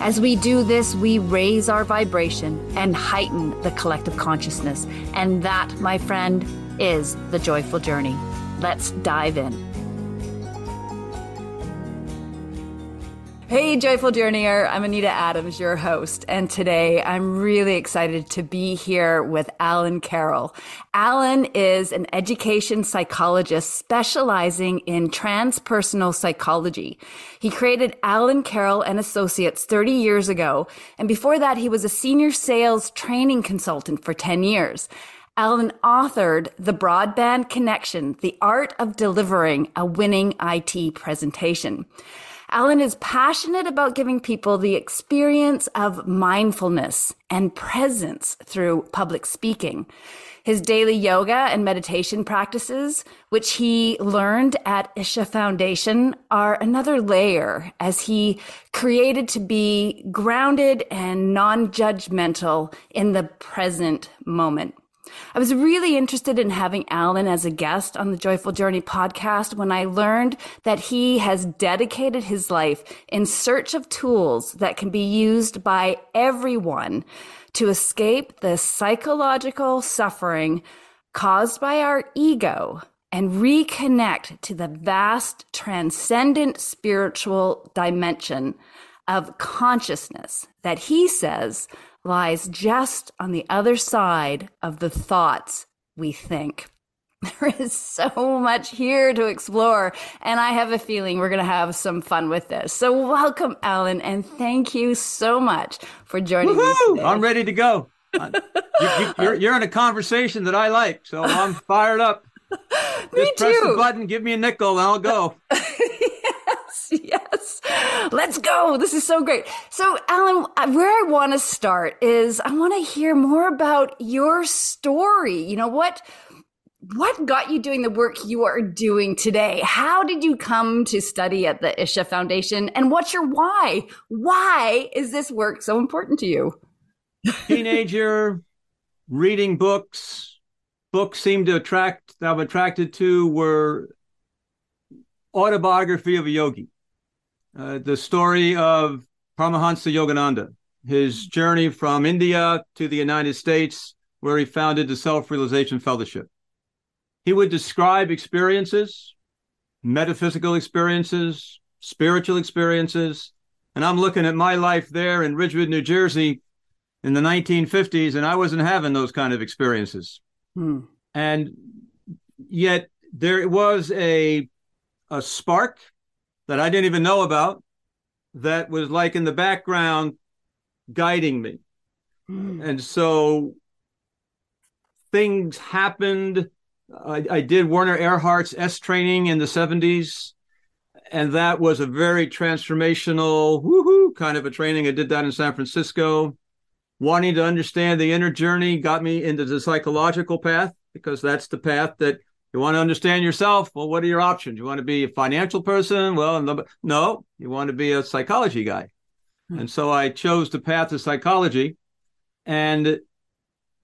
As we do this, we raise our vibration and heighten the collective consciousness. And that, my friend, is the joyful journey. Let's dive in. Hey, Joyful Journeyer. I'm Anita Adams, your host. And today I'm really excited to be here with Alan Carroll. Alan is an education psychologist specializing in transpersonal psychology. He created Alan Carroll and Associates 30 years ago. And before that, he was a senior sales training consultant for 10 years. Alan authored The Broadband Connection, The Art of Delivering a Winning IT Presentation. Alan is passionate about giving people the experience of mindfulness and presence through public speaking. His daily yoga and meditation practices, which he learned at Isha Foundation, are another layer as he created to be grounded and non-judgmental in the present moment. I was really interested in having Alan as a guest on the Joyful Journey podcast when I learned that he has dedicated his life in search of tools that can be used by everyone to escape the psychological suffering caused by our ego and reconnect to the vast transcendent spiritual dimension of consciousness that he says lies just on the other side of the thoughts we think. There is so much here to explore, and I have a feeling we're going to have some fun with this. So, welcome, Alan, and thank you so much for joining Woo-hoo! me. Today. I'm ready to go. Uh, you, you, you're, you're in a conversation that I like, so I'm fired up. me Just press the button, give me a nickel, and I'll go. yes. Let's go. This is so great. So, Alan, where I want to start is I want to hear more about your story. You know, what what got you doing the work you are doing today? How did you come to study at the Isha Foundation? And what's your why? Why is this work so important to you? Teenager, reading books. Books seem to attract, that I'm attracted to were autobiography of a yogi. Uh, the story of Paramahansa Yogananda, his journey from India to the United States, where he founded the Self Realization Fellowship. He would describe experiences, metaphysical experiences, spiritual experiences. And I'm looking at my life there in Ridgewood, New Jersey in the 1950s, and I wasn't having those kind of experiences. Hmm. And yet there was a, a spark that I didn't even know about that was like in the background guiding me. Hmm. And so things happened. I, I did Werner Erhard's est training in the 70s. And that was a very transformational, woohoo kind of a training. I did that in San Francisco. Wanting to understand the inner journey got me into the psychological path because that's the path that you want to understand yourself. Well, what are your options? You want to be a financial person? Well, no, you want to be a psychology guy. Hmm. And so I chose the path of psychology. And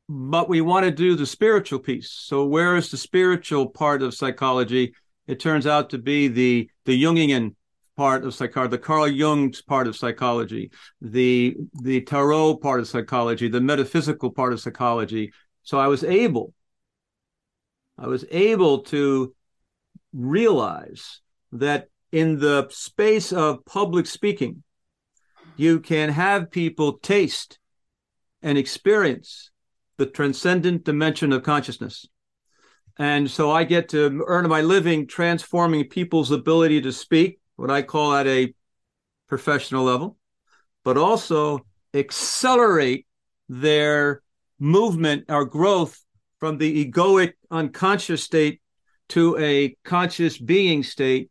but we want to do the spiritual piece. So where is the spiritual part of psychology? It turns out to be the the Jungian part of psychology, the Carl Jung's part of psychology, the the tarot part of psychology, the metaphysical part of psychology. So I was able, I was able to realize that in the space of public speaking, you can have people taste and experience the transcendent dimension of consciousness. And so I get to earn my living transforming people's ability to speak, what I call at a professional level, but also accelerate their movement or growth from the egoic unconscious state to a conscious being state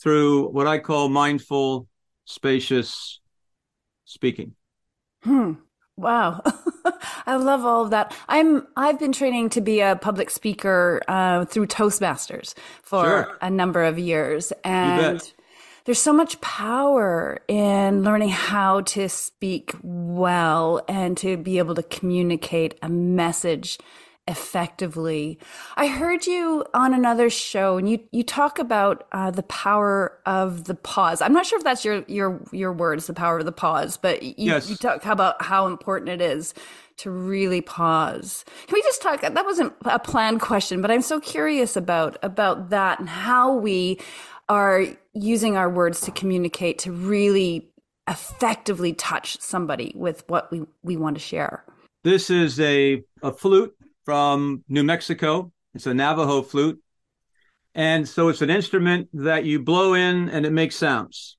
through what I call mindful, spacious speaking. Hmm. Wow. I love all of that. I'm I've been training to be a public speaker uh, through Toastmasters for sure. a number of years and there's so much power in learning how to speak well and to be able to communicate a message effectively. I heard you on another show, and you you talk about uh, the power of the pause. I'm not sure if that's your your your words, the power of the pause, but you, yes. you talk about how important it is to really pause. Can we just talk? That wasn't a planned question, but I'm so curious about about that and how we are using our words to communicate to really effectively touch somebody with what we we want to share. This is a a flute from New Mexico. It's a Navajo flute. And so it's an instrument that you blow in and it makes sounds.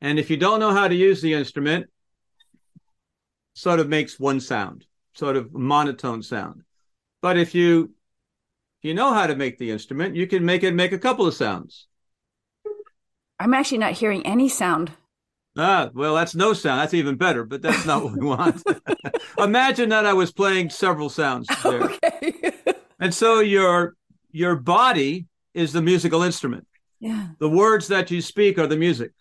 And if you don't know how to use the instrument, sort of makes one sound, sort of monotone sound. But if you if you know how to make the instrument, you can make it make a couple of sounds. I'm actually not hearing any sound. Ah, well, that's no sound. That's even better, but that's not what we want. Imagine that I was playing several sounds there. Okay. and so your your body is the musical instrument. Yeah. The words that you speak are the music.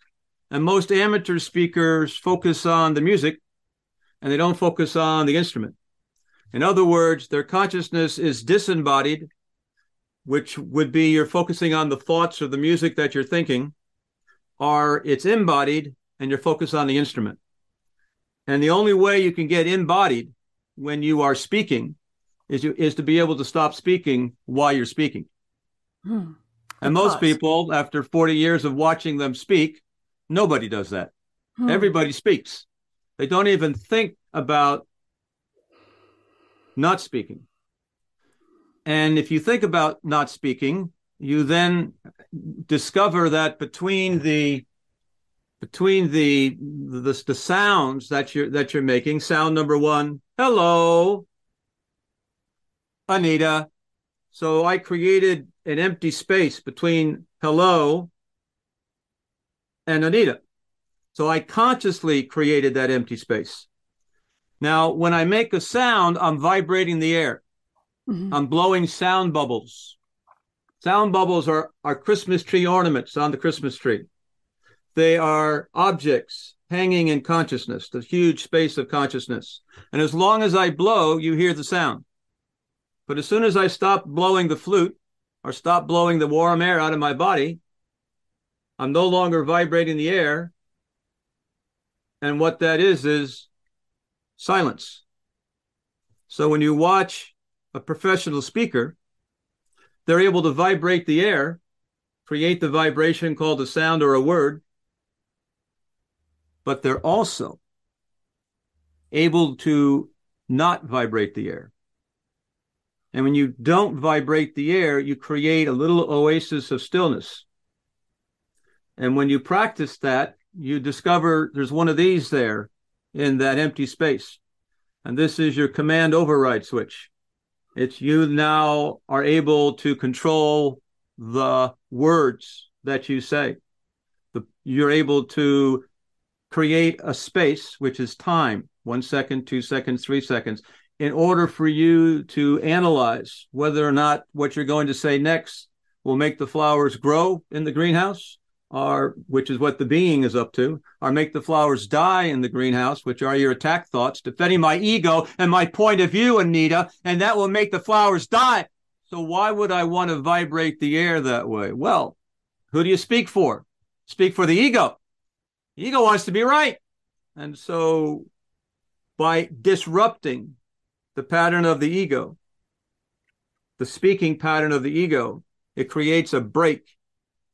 And most amateur speakers focus on the music and they don't focus on the instrument. In other words, their consciousness is disembodied, which would be you're focusing on the thoughts or the music that you're thinking, or it's embodied, and you're focused on the instrument. And the only way you can get embodied when you are speaking is you is to be able to stop speaking while you're speaking. Hmm. And most people, after 40 years of watching them speak, nobody does that. Hmm. Everybody speaks. They don't even think about not speaking. And if you think about not speaking, you then discover that between the between the, the the sounds that you're that you're making. Sound number one, hello, Anita. So I created an empty space between hello and Anita. So I consciously created that empty space. Now, when I make a sound, I'm vibrating the air. Mm-hmm. I'm blowing sound bubbles. Sound bubbles are, are Christmas tree ornaments on the Christmas tree. They are objects hanging in consciousness, the huge space of consciousness. And as long as I blow, you hear the sound. But as soon as I stop blowing the flute or stop blowing the warm air out of my body, I'm no longer vibrating the air. And what that is, is silence. So when you watch a professional speaker, they're able to vibrate the air, create the vibration called a sound or a word, but they're also able to not vibrate the air. And when you don't vibrate the air, you create a little oasis of stillness. And when you practice that, you discover there's one of these there in that empty space. And this is your command override switch. It's you now are able to control the words that you say. The, you're able to create a space, which is time one second, two seconds, three seconds in order for you to analyze whether or not what you're going to say next will make the flowers grow in the greenhouse or which is what the being is up to or make the flowers die in the greenhouse which are your attack thoughts defending my ego and my point of view anita and that will make the flowers die. So why would i want to vibrate the air that way? Well who do you speak for? Speak for the ego ego wants to be right. And so by disrupting the pattern of the ego, the speaking pattern of the ego, it creates a break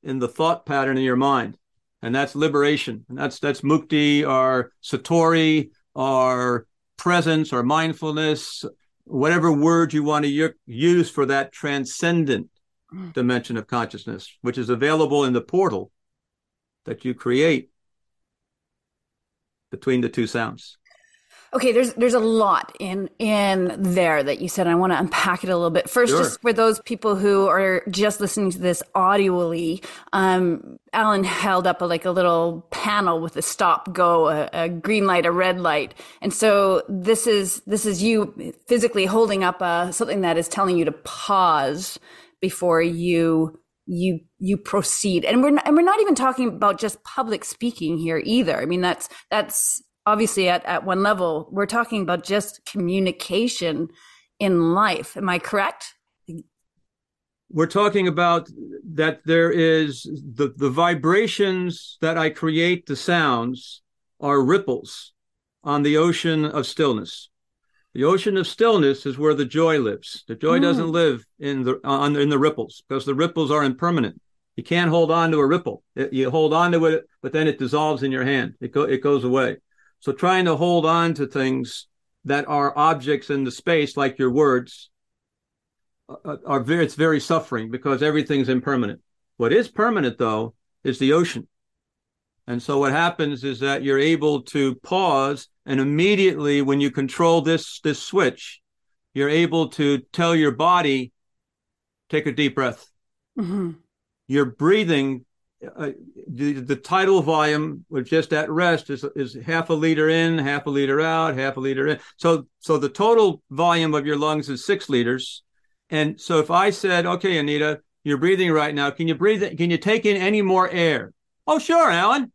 in the thought pattern in your mind. And that's liberation. And that's that's mukti or satori or presence or mindfulness, whatever word you want to use for that transcendent mm. dimension of consciousness, which is available in the portal that you create between the two sounds. Okay, there's there's a lot in in there that you said. I want to unpack it a little bit. First, sure. just for those people who are just listening to this audioly, um, Alan held up a, like a little panel with a stop, go, a, a, green light, a red light, and so this is this is you physically holding up a, uh, something that is telling you to pause before you you you proceed and we're not, and we're not even talking about just public speaking here either i mean that's that's obviously at, at one level, we're talking about just communication in life. Am I correct? We're talking about that there is the, the vibrations that I create, the sounds are ripples on the ocean of stillness. The ocean of stillness is where the joy lives. The joy mm. doesn't live in the on in the ripples because the ripples are impermanent. You can't hold on to a ripple. You hold on to it, but then it dissolves in your hand. It go, it goes away. So trying to hold on to things that are objects in the space, like your words, uh, uh, are very, it's very suffering because everything's impermanent. What is permanent though is the ocean. And so what happens is that you're able to pause and immediately when you control this, this switch, you're able to tell your body, take a deep breath. Mm-hmm. Your breathing uh, the, the tidal volume with just at rest is is half a liter in, half a liter out, half a liter in. So so the total volume of your lungs is six liters. And so if I said, okay, Anita, you're breathing right now, can you breathe? Can you take in any more air? Oh, sure, Alan.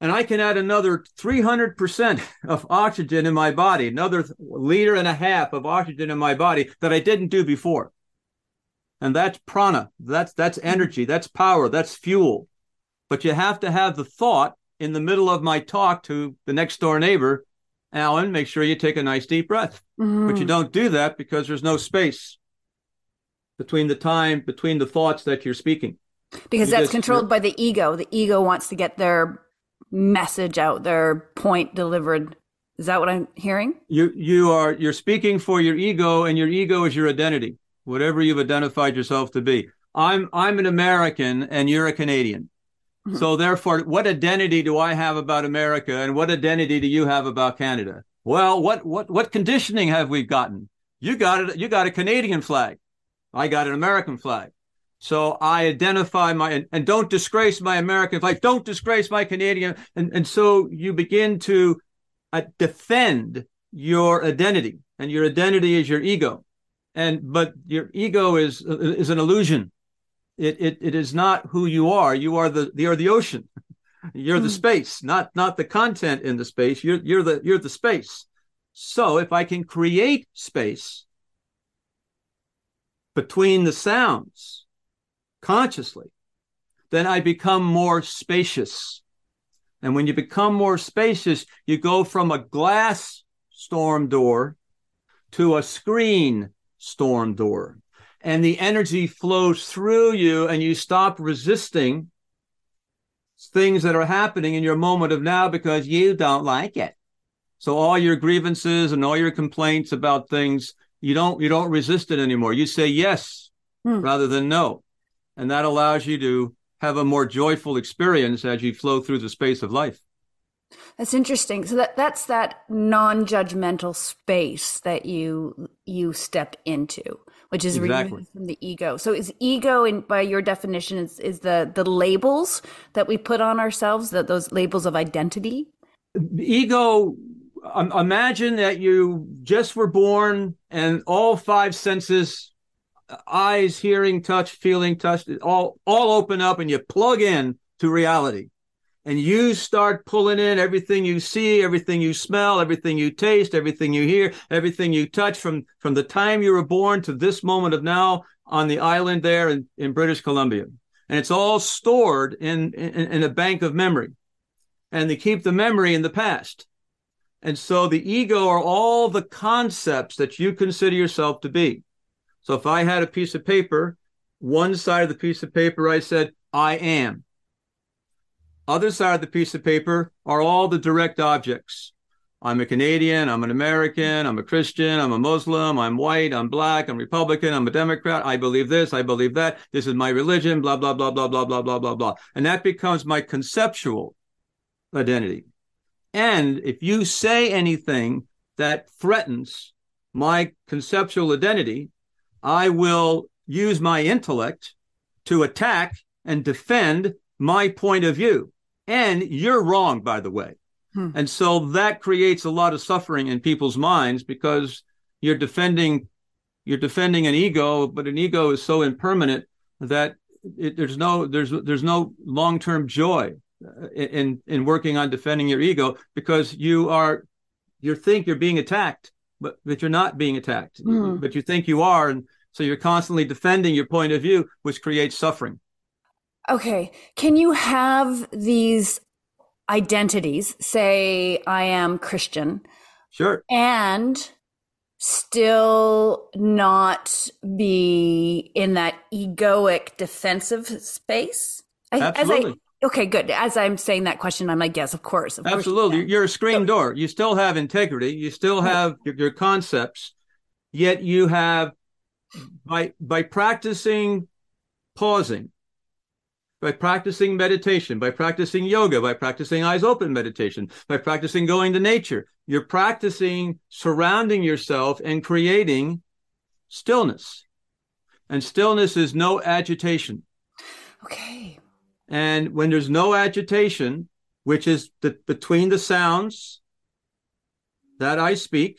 And I can add another 300% of oxygen in my body, another liter and a half of oxygen in my body that I didn't do before. And that's prana. That's that's energy. That's power. That's fuel. But you have to have the thought in the middle of my talk to the next door neighbor alan make sure you take a nice deep breath. Mm-hmm. but you mm-hmm. don't do that because there's no space between the time between the thoughts that you're speaking. Because you that's just, controlled by the ego. The ego wants to get their message out their point delivered is that what i'm hearing you you are you're speaking for your ego and your ego is your identity whatever you've identified yourself to be. I'm I'm an American and you're a Canadian. Mm-hmm. So therefore, what identity do I have about America and what identity do you have about Canada? Well, what what what conditioning have we gotten? You got it. You got a Canadian flag. I got an American flag. So I identify my and don't disgrace my American flag. Don't disgrace my Canadian. And and so you begin to uh, defend your identity, and your identity is your ego. And but your ego is is an illusion. It it, it is not who you are. You are the you are the ocean. You're the hmm. space not not the content in the space. You're you're the you're the space. So if i can create space between the sounds consciously then i become more spacious and when you become more spacious you go from a glass storm door to a screen storm door. And the energy flows through you, and you stop resisting things that are happening in your moment of now because you don't like it. So all your grievances and all your complaints about things, you don't you don't resist it anymore. You say yes hmm. rather than no. And that allows you to have a more joyful experience as you flow through the space of life. That's interesting. So that that's that non-judgmental space that you you step into, which is exactly. removed from the ego. So is ego, in by your definition, is is the the labels that we put on ourselves, that those labels of identity. Ego. Um, imagine that you just were born and all five senses eyes hearing touch feeling touch all all open up and you plug in to reality and you start pulling in everything you see, everything you smell, everything you taste, everything you hear, everything you touch from, from the time you were born to this moment of now on the island there in, in British Columbia. And it's all stored in, in, in a bank of memory. And they keep the memory in the past. And so the ego are all the concepts that you consider yourself to be. So if I had a piece of paper, one side of the piece of paper, I said, I am. Other side of the piece of paper are all the direct objects. I'm a Canadian, I'm an American, I'm a Christian, I'm a Muslim, I'm white, I'm black, I'm Republican, I'm a Democrat, I believe this, I believe that, this is my religion, blah, blah, blah, blah, blah, blah, blah, blah, blah. And that becomes my conceptual identity. And if you say anything that threatens my conceptual identity, I will use my intellect to attack and defend my point of view. And you're wrong, by the way. Hmm. And so that creates a lot of suffering in people's minds because you're defending you're defending an ego, but an ego is so impermanent that it, there's no there's there's no long term joy in in working on defending your ego because you are you think you're being attacked, but but you're not being attacked, mm. but you think you are, and so you're constantly defending your point of view, which creates suffering. Okay, can you have these identities? Say, I am Christian. Sure. And still not be in that egoic defensive space? Absolutely. I, okay, good. As I'm saying that question, I'm like, yes, of course. Of Absolutely. Course You're a screen door. You still have integrity. You still have your, your concepts, yet you have by by practicing pausing, by practicing meditation, by practicing yoga, by practicing eyes open meditation, by practicing going to nature. You're practicing surrounding yourself and creating stillness. And stillness is no agitation. Okay. And when there's no agitation, which is the, between the sounds that I speak,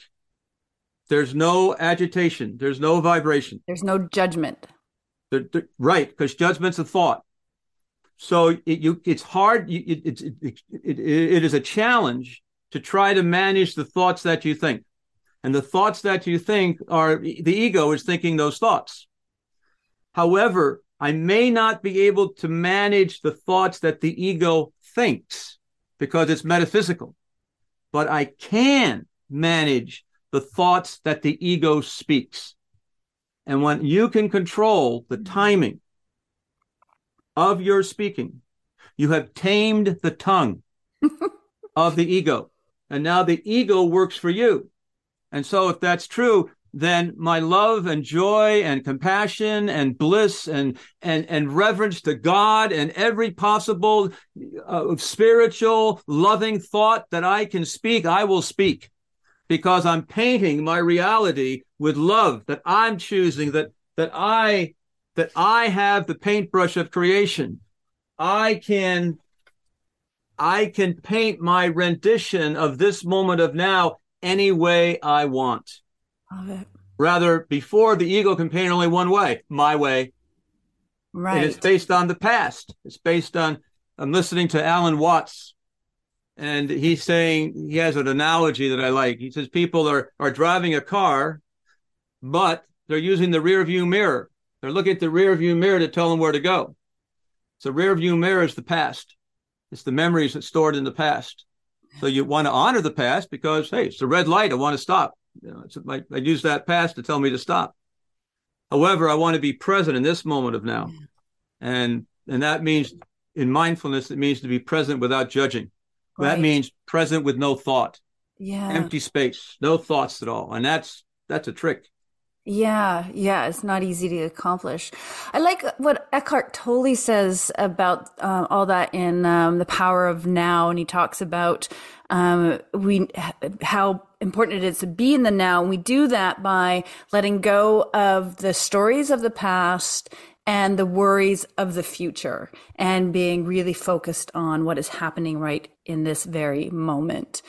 there's no agitation, there's no vibration, there's no judgment. They're, they're, right, because judgment's a thought. So it, you, it's hard. It, it, it, it, it is a challenge to try to manage the thoughts that you think. And the thoughts that you think are the ego is thinking those thoughts. However, I may not be able to manage the thoughts that the ego thinks because it's metaphysical, but I can manage the thoughts that the ego speaks. And when you can control the timing of your speaking. You have tamed the tongue of the ego. And now the ego works for you. And so if that's true, then my love and joy and compassion and bliss and and and reverence to God and every possible uh, spiritual loving thought that I can speak, I will speak because I'm painting my reality with love that I'm choosing that that I that I have the paintbrush of creation. I can I can paint my rendition of this moment of now any way I want. Rather, before the ego can paint only one way, my way. Right. And it's based on the past. It's based on I'm listening to Alan Watts, and he's saying he has an analogy that I like. He says people are are driving a car, but they're using the rear view mirror. They're looking at the rear view mirror to tell them where to go. So rear view mirror is the past. It's the memories that's stored in the past. So you want to honor the past because, hey, it's a red light. I want to stop. You know, I, I use that past to tell me to stop. However, I want to be present in this moment of now. And and that means in mindfulness, it means to be present without judging. Right. That means present with no thought. Yeah. Empty space, no thoughts at all. And that's that's a trick. Yeah, yeah, it's not easy to accomplish. I like what Eckhart Tolle says about uh, all that in um, The Power of Now, and he talks about um, we how important it is to be in the now, and we do that by letting go of the stories of the past and the worries of the future, and being really focused on what is happening right in this very moment.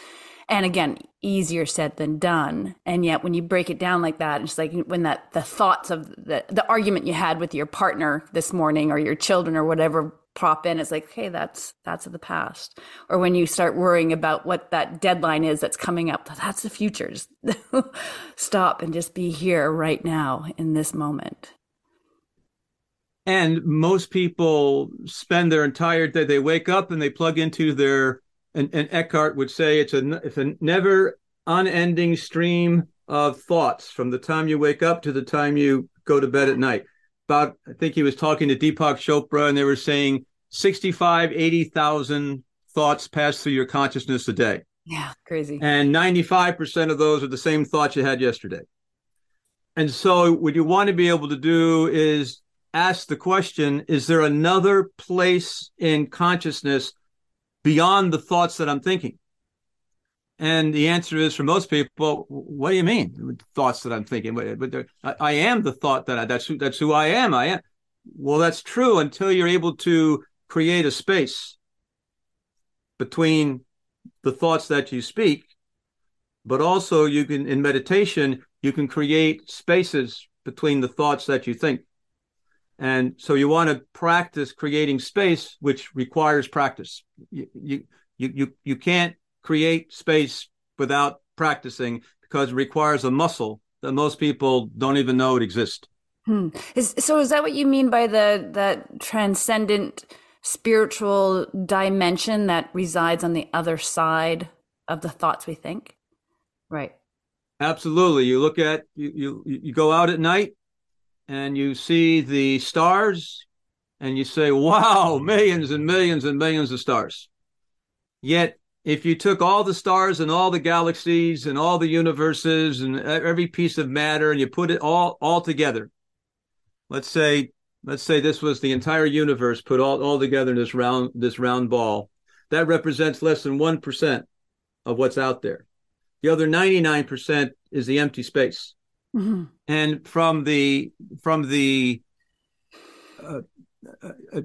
And again, easier said than done. And yet when you break it down like that, it's like when that the thoughts of the the argument you had with your partner this morning or your children or whatever prop in, it's like, okay, that's that's of the past. Or when you start worrying about what that deadline is that's coming up, that's the future. Just stop and just be here right now in this moment. And most people spend their entire day, they wake up and they plug into their and, and Eckhart would say it's a it's a never unending stream of thoughts from the time you wake up to the time you go to bed at night. About I think he was talking to Deepak Chopra and they were saying 65 80,000 thoughts pass through your consciousness a day. Yeah, crazy. And 95% of those are the same thoughts you had yesterday. And so what you want to be able to do is ask the question is there another place in consciousness beyond the thoughts that I'm thinking. And the answer is for most people, what do you mean? Thoughts that I'm thinking, I am the thought that I, that's who, that's who I am. I am. Well, that's true until you're able to create a space between the thoughts that you speak, but also you can, in meditation, you can create spaces between the thoughts that you think. And so you want to practice creating space, which requires practice. You, you, you, you can't create space without practicing because it requires a muscle that most people don't even know it exists. Hmm. Is, so is that what you mean by the that transcendent spiritual dimension that resides on the other side of the thoughts we think? Right. Absolutely. You look at you you, you go out at night and you see the stars and you say, "Wow, millions and millions and millions of stars." Yet if you took all the stars and all the galaxies and all the universes and every piece of matter and you put it all all together let's say let's say this was the entire universe put all, all together in this round this round ball that represents less than 1% of what's out there the other 99% is the empty space mm-hmm. and from the from the uh, uh, uh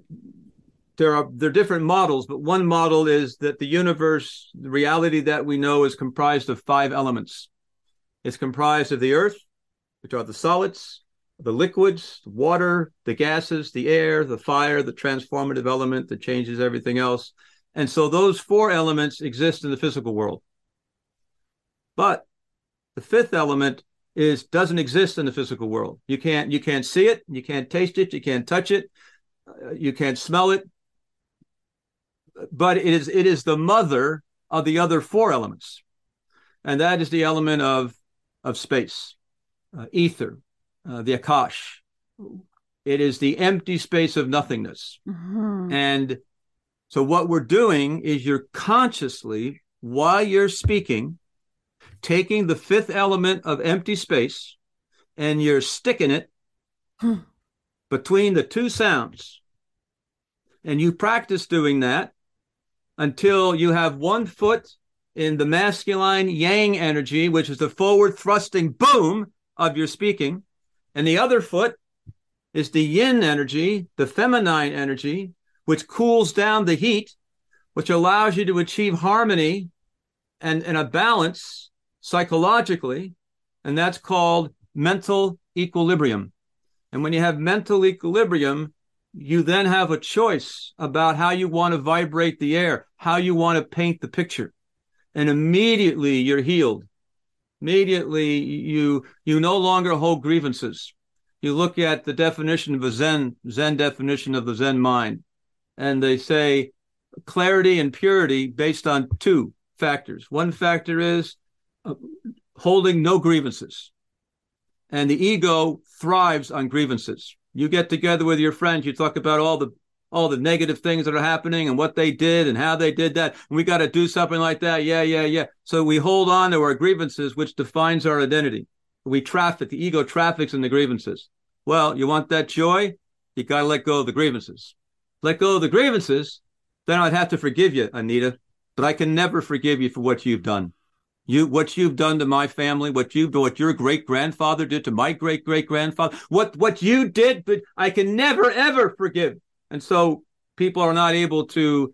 there are there are different models, but one model is that the universe, the reality that we know, is comprised of five elements. It's comprised of the earth, which are the solids, the liquids, the water, the gases, the air, the fire, the transformative element that changes everything else. And so those four elements exist in the physical world. But the fifth element is doesn't exist in the physical world. You can't you can't see it, you can't taste it, you can't touch it, uh, you can't smell it, but it is it is the mother of the other four elements, and that is the element of of space, uh, ether, uh, the akash. It is the empty space of nothingness, mm-hmm. and so what we're doing is you're consciously while you're speaking, taking the fifth element of empty space, and you're sticking it hmm. between the two sounds. And you practice doing that until you have one foot in the masculine yang energy, which is the forward thrusting boom of your speaking, and the other foot is the yin energy, the feminine energy, which cools down the heat, which allows you to achieve harmony and, and a balance psychologically. And that's called mental equilibrium. And when you have mental equilibrium, you then have a choice about how you want to vibrate the air, how you want to paint the picture. And immediately you're healed. Immediately you you no longer hold grievances. You look at the definition of a Zen, Zen definition of the Zen mind, and they say clarity and purity based on two factors. One factor is holding no grievances. And the ego thrives on grievances. You get together with your friends, you talk about all the all the negative things that are happening and what they did and how they did that. And we got to do something like that. Yeah, yeah, yeah. So we hold on to our grievances, which defines our identity. We traffic, the ego traffics in the grievances. Well, you want that joy? You got to let go of the grievances. Let go of the grievances, then I'd have to forgive you, Anita. But I can never forgive you for what you've done. You, what you've done to my family, what you've, what your great grandfather did to my great great grandfather, what, what you did, but I can never ever forgive. And so people are not able to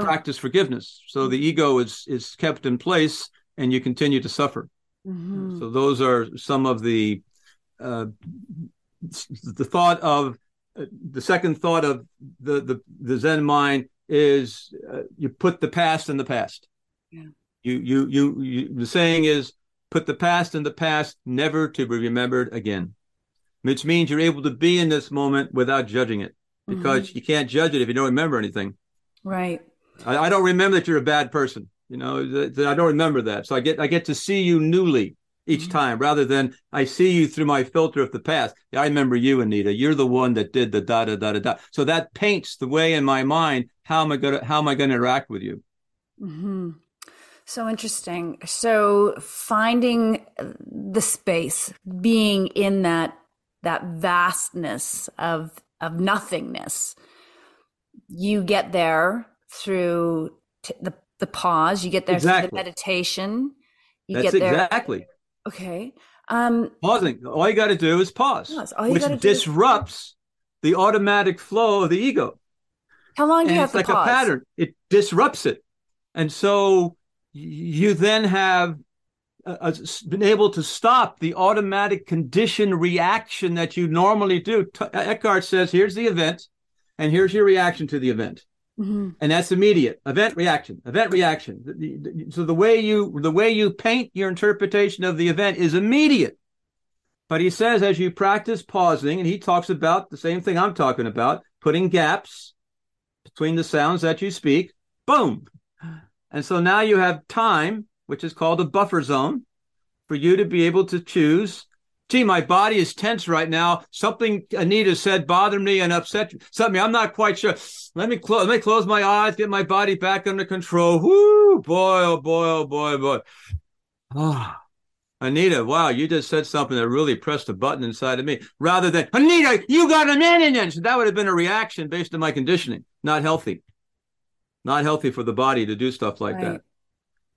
practice forgiveness. So the ego is, is kept in place and you continue to suffer. Mm-hmm. So those are some of the, uh, the thought of uh, the second thought of the, the, the Zen mind is uh, you put the past in the past. Yeah. You, you, you, you, the saying is, put the past in the past, never to be remembered again, which means you're able to be in this moment without judging it because mm-hmm. you can't judge it if you don't remember anything. Right. I, I, don't remember that you're a bad person. You know, I don't remember that. So I get, I get to see you newly each mm-hmm. time rather than I see you through my filter of the past. I remember you, Anita. You're the one that did the da da da da da. So that paints the way in my mind. How am I going to, how am I going to interact with you? Mm-hmm. So interesting. So finding the space, being in that that vastness of of nothingness, you get there through t- the the pause. You get there exactly. through the meditation. You That's get there. exactly. Okay. Um, Pausing. All you got to do is pause, pause. which disrupts is... the automatic flow of the ego. How long do and you have to like pause? a pattern. It disrupts it, and so you then have uh, uh been able to stop the automatic conditioned reaction that you normally do. T- Eckhart says, "Here's the event, and here's your reaction to the event." Mm-hmm. And that's immediate event reaction, event reaction. So the way you the way you paint your interpretation of the event is immediate. But he says as you practice pausing, and he talks about the same thing I'm talking about, putting gaps between the sounds that you speak, boom. And so now you have time, which is called a buffer zone, for you to be able to choose gee, my body is tense right now. Something Anita said bothered me and upset something. I'm not quite sure. Let me close. Let me close my eyes. Get my body back under control. Whoo, boy, oh boy, oh boy, oh boy. Ah, Anita, wow, you just said something that really pressed a button inside of me. Rather than Anita, you got a man in So that would have been a reaction based on my conditioning. Not healthy. Not healthy for the body to do stuff like right. that.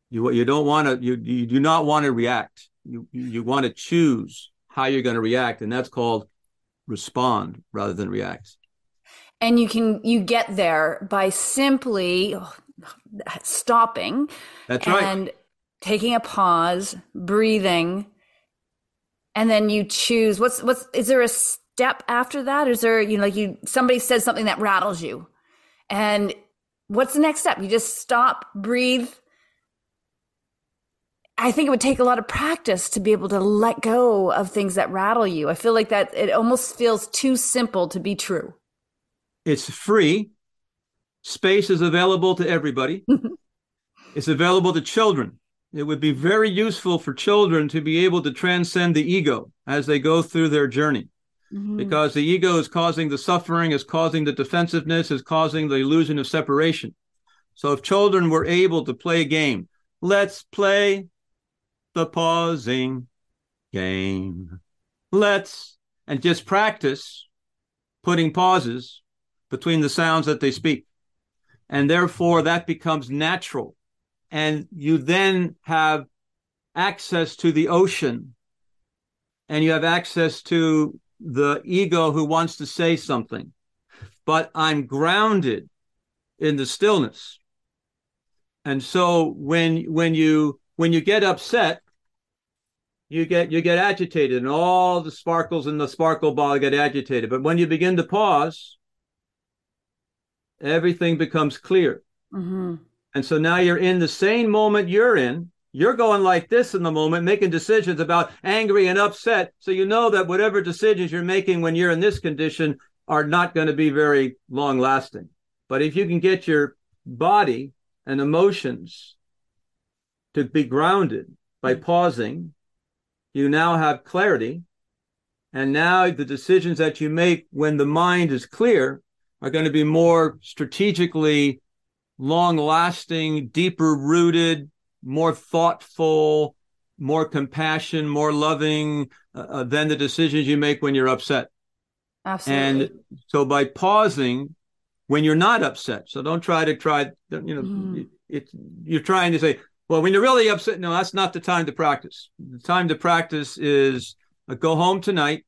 You you don't want to. You you do not want to react. You you want to choose how you're going to react, and that's called respond rather than react. And you can you get there by simply stopping. That's right. And taking a pause, breathing, and then you choose what's what's is there a step after that? Is there, you know, like you somebody says something that rattles you. And what's the next step? You just stop, breathe, I think it would take a lot of practice to be able to let go of things that rattle you. I feel like that it almost feels too simple to be true. It's free. Space is available to everybody. it's available to children. It would be very useful for children to be able to transcend the ego as they go through their journey. Mm-hmm. Because the ego is causing the suffering, is causing the defensiveness, is causing the illusion of separation. So if children were able to play a game, let's play the pausing game. Let's and just practice putting pauses between the sounds that they speak. And therefore that becomes natural. And you then have access to the ocean and you have access to the ego who wants to say something. But I'm grounded in the stillness. And so when when you when you get upset, you get you get agitated, and all the sparkles in the sparkle ball get agitated. But when you begin to pause, everything becomes clear. Mm-hmm. And so now you're in the same moment you're in. You're going like this in the moment, making decisions about angry and upset. So you know that whatever decisions you're making when you're in this condition are not going to be very long lasting. But if you can get your body and emotions to be grounded by pausing, you now have clarity. And now the decisions that you make when the mind is clear are going to be more strategically long lasting, deeper rooted, more thoughtful, more compassion, more loving uh, uh, than the decisions you make when you're upset. Absolutely. And so by pausing when you're not upset, so don't try to try, you know, mm. it, you're trying to say, well, when you're really upset, no, that's not the time to practice. The time to practice is uh, go home tonight,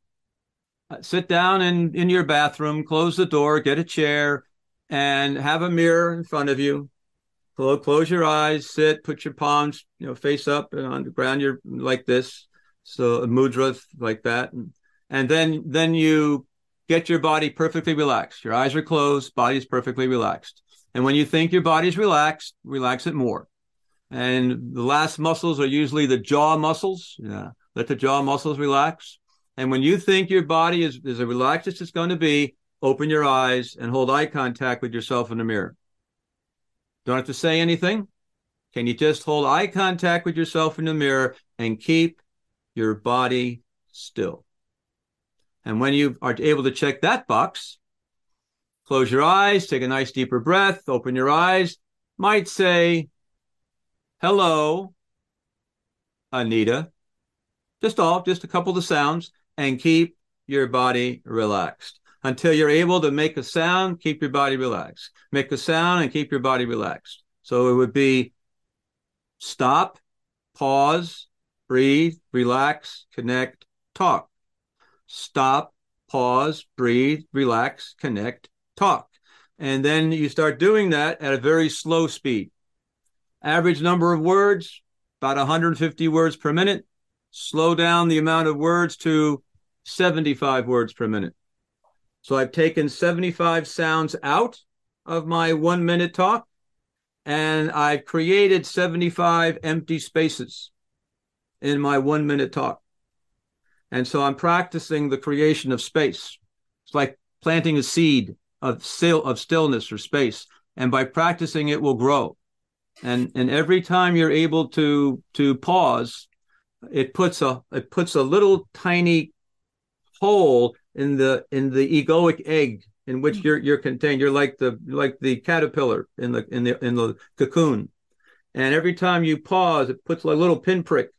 uh, sit down in, in your bathroom, close the door, get a chair, and have a mirror in front of you. Close, close your eyes, sit, put your palms, you know, face up and on the ground. You're like this, so a mudra like that, and, and then then you get your body perfectly relaxed. Your eyes are closed, body's perfectly relaxed. And when you think your body's relaxed, relax it more. And the last muscles are usually the jaw muscles. Yeah. Let the jaw muscles relax. And when you think your body is, is as relaxed as it's going to be, open your eyes and hold eye contact with yourself in the mirror. Don't have to say anything. Can you just hold eye contact with yourself in the mirror and keep your body still? And when you are able to check that box, close your eyes, take a nice deeper breath, open your eyes, might say, hello, Anita. Just all, just a couple of sounds, and keep your body relaxed. Until you're able to make a sound, keep your body relaxed. Make a sound and keep your body relaxed. So it would be stop, pause, breathe, relax, connect, talk. Stop, pause, breathe, relax, connect, talk. And then you start doing that at a very slow speed. Average number of words, about 150 words per minute. Slow down the amount of words to 75 words per minute. So I've taken 75 sounds out of my one minute talk and I've created 75 empty spaces in my one minute talk. And so I'm practicing the creation of space. It's like planting a seed of still of stillness or space. And by practicing it will grow. And and every time you're able to to pause, it puts a it puts a little tiny hole in the in the egoic egg in which mm. you're you're contained. You're like the like the caterpillar in the in the in the cocoon. And every time you pause, it puts a little pinprick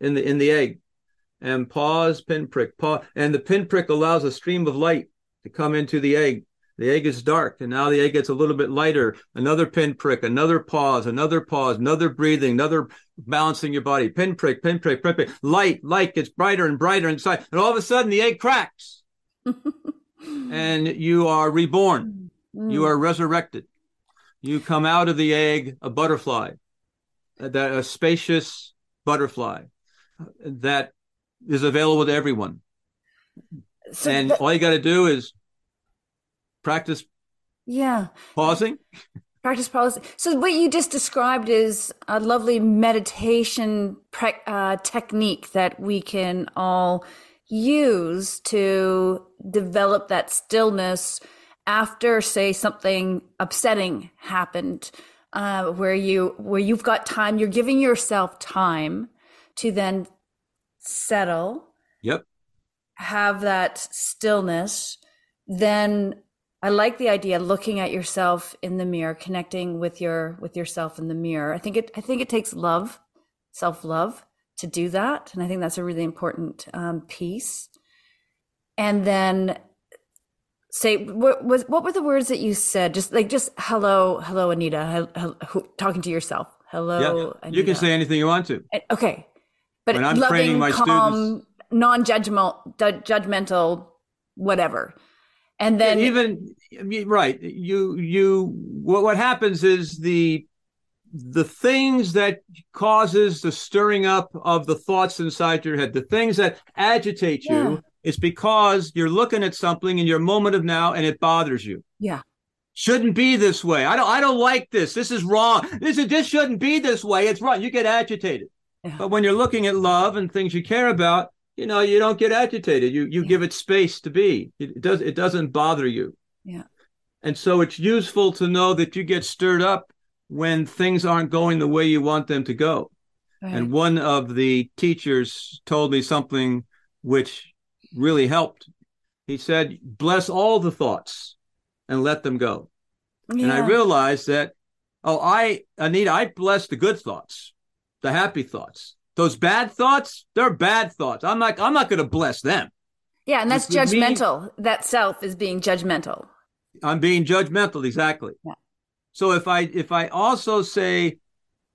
in the in the egg. And pause, pinprick, pause, and the pinprick allows a stream of light to come into the egg. The egg is dark, and now the egg gets a little bit lighter. Another pinprick, another pause, another pause, another breathing, another balancing your body. Pinprick, pinprick, pinprick. Light, light gets brighter and brighter inside, and all of a sudden the egg cracks, and you are reborn. Mm. You are resurrected. You come out of the egg a butterfly, that a spacious butterfly that is available to everyone. So and all you got to do is practice. Yeah. Pausing. Practice pausing. So what you just described is a lovely meditation pre- uh, technique that we can all use to develop that stillness after, say, something upsetting happened, uh, where you where you've got time. You're giving yourself time to then settle. Yep. Have that stillness. Then I like the idea looking at yourself in the mirror, connecting with your with yourself in the mirror. I think it I think it takes love, self-love to do that. And I think that's a really important um, piece. And then say what was what were the words that you said? Just like just hello hello anita. Hello, talking to yourself. Hello yeah, you can say anything you want to. Okay. But when I'm loving, training my calm, students, non-judgmental, judgmental, whatever. And then even right, you you what what happens is the the things that causes the stirring up of the thoughts inside your head, the things that agitate yeah. you, is because you're looking at something in your moment of now and it bothers you. Yeah. Shouldn't be this way. I don't I don't like this. This is wrong. This is this shouldn't be this way. It's wrong. You get agitated. Yeah. But when you're looking at love and things you care about, you know, you don't get agitated. You you yeah. give it space to be. It does it doesn't bother you. Yeah. And so it's useful to know that you get stirred up when things aren't going the way you want them to go. Right. And one of the teachers told me something which really helped. He said, "Bless all the thoughts and let them go." Yeah. And I realized that, oh, I Anita, I bless the good thoughts the happy thoughts. Those bad thoughts, they're bad thoughts. I'm not I'm not going to bless them. Yeah, and that's judgmental. Me, that self is being judgmental. I'm being judgmental, exactly. Yeah. So if I if I also say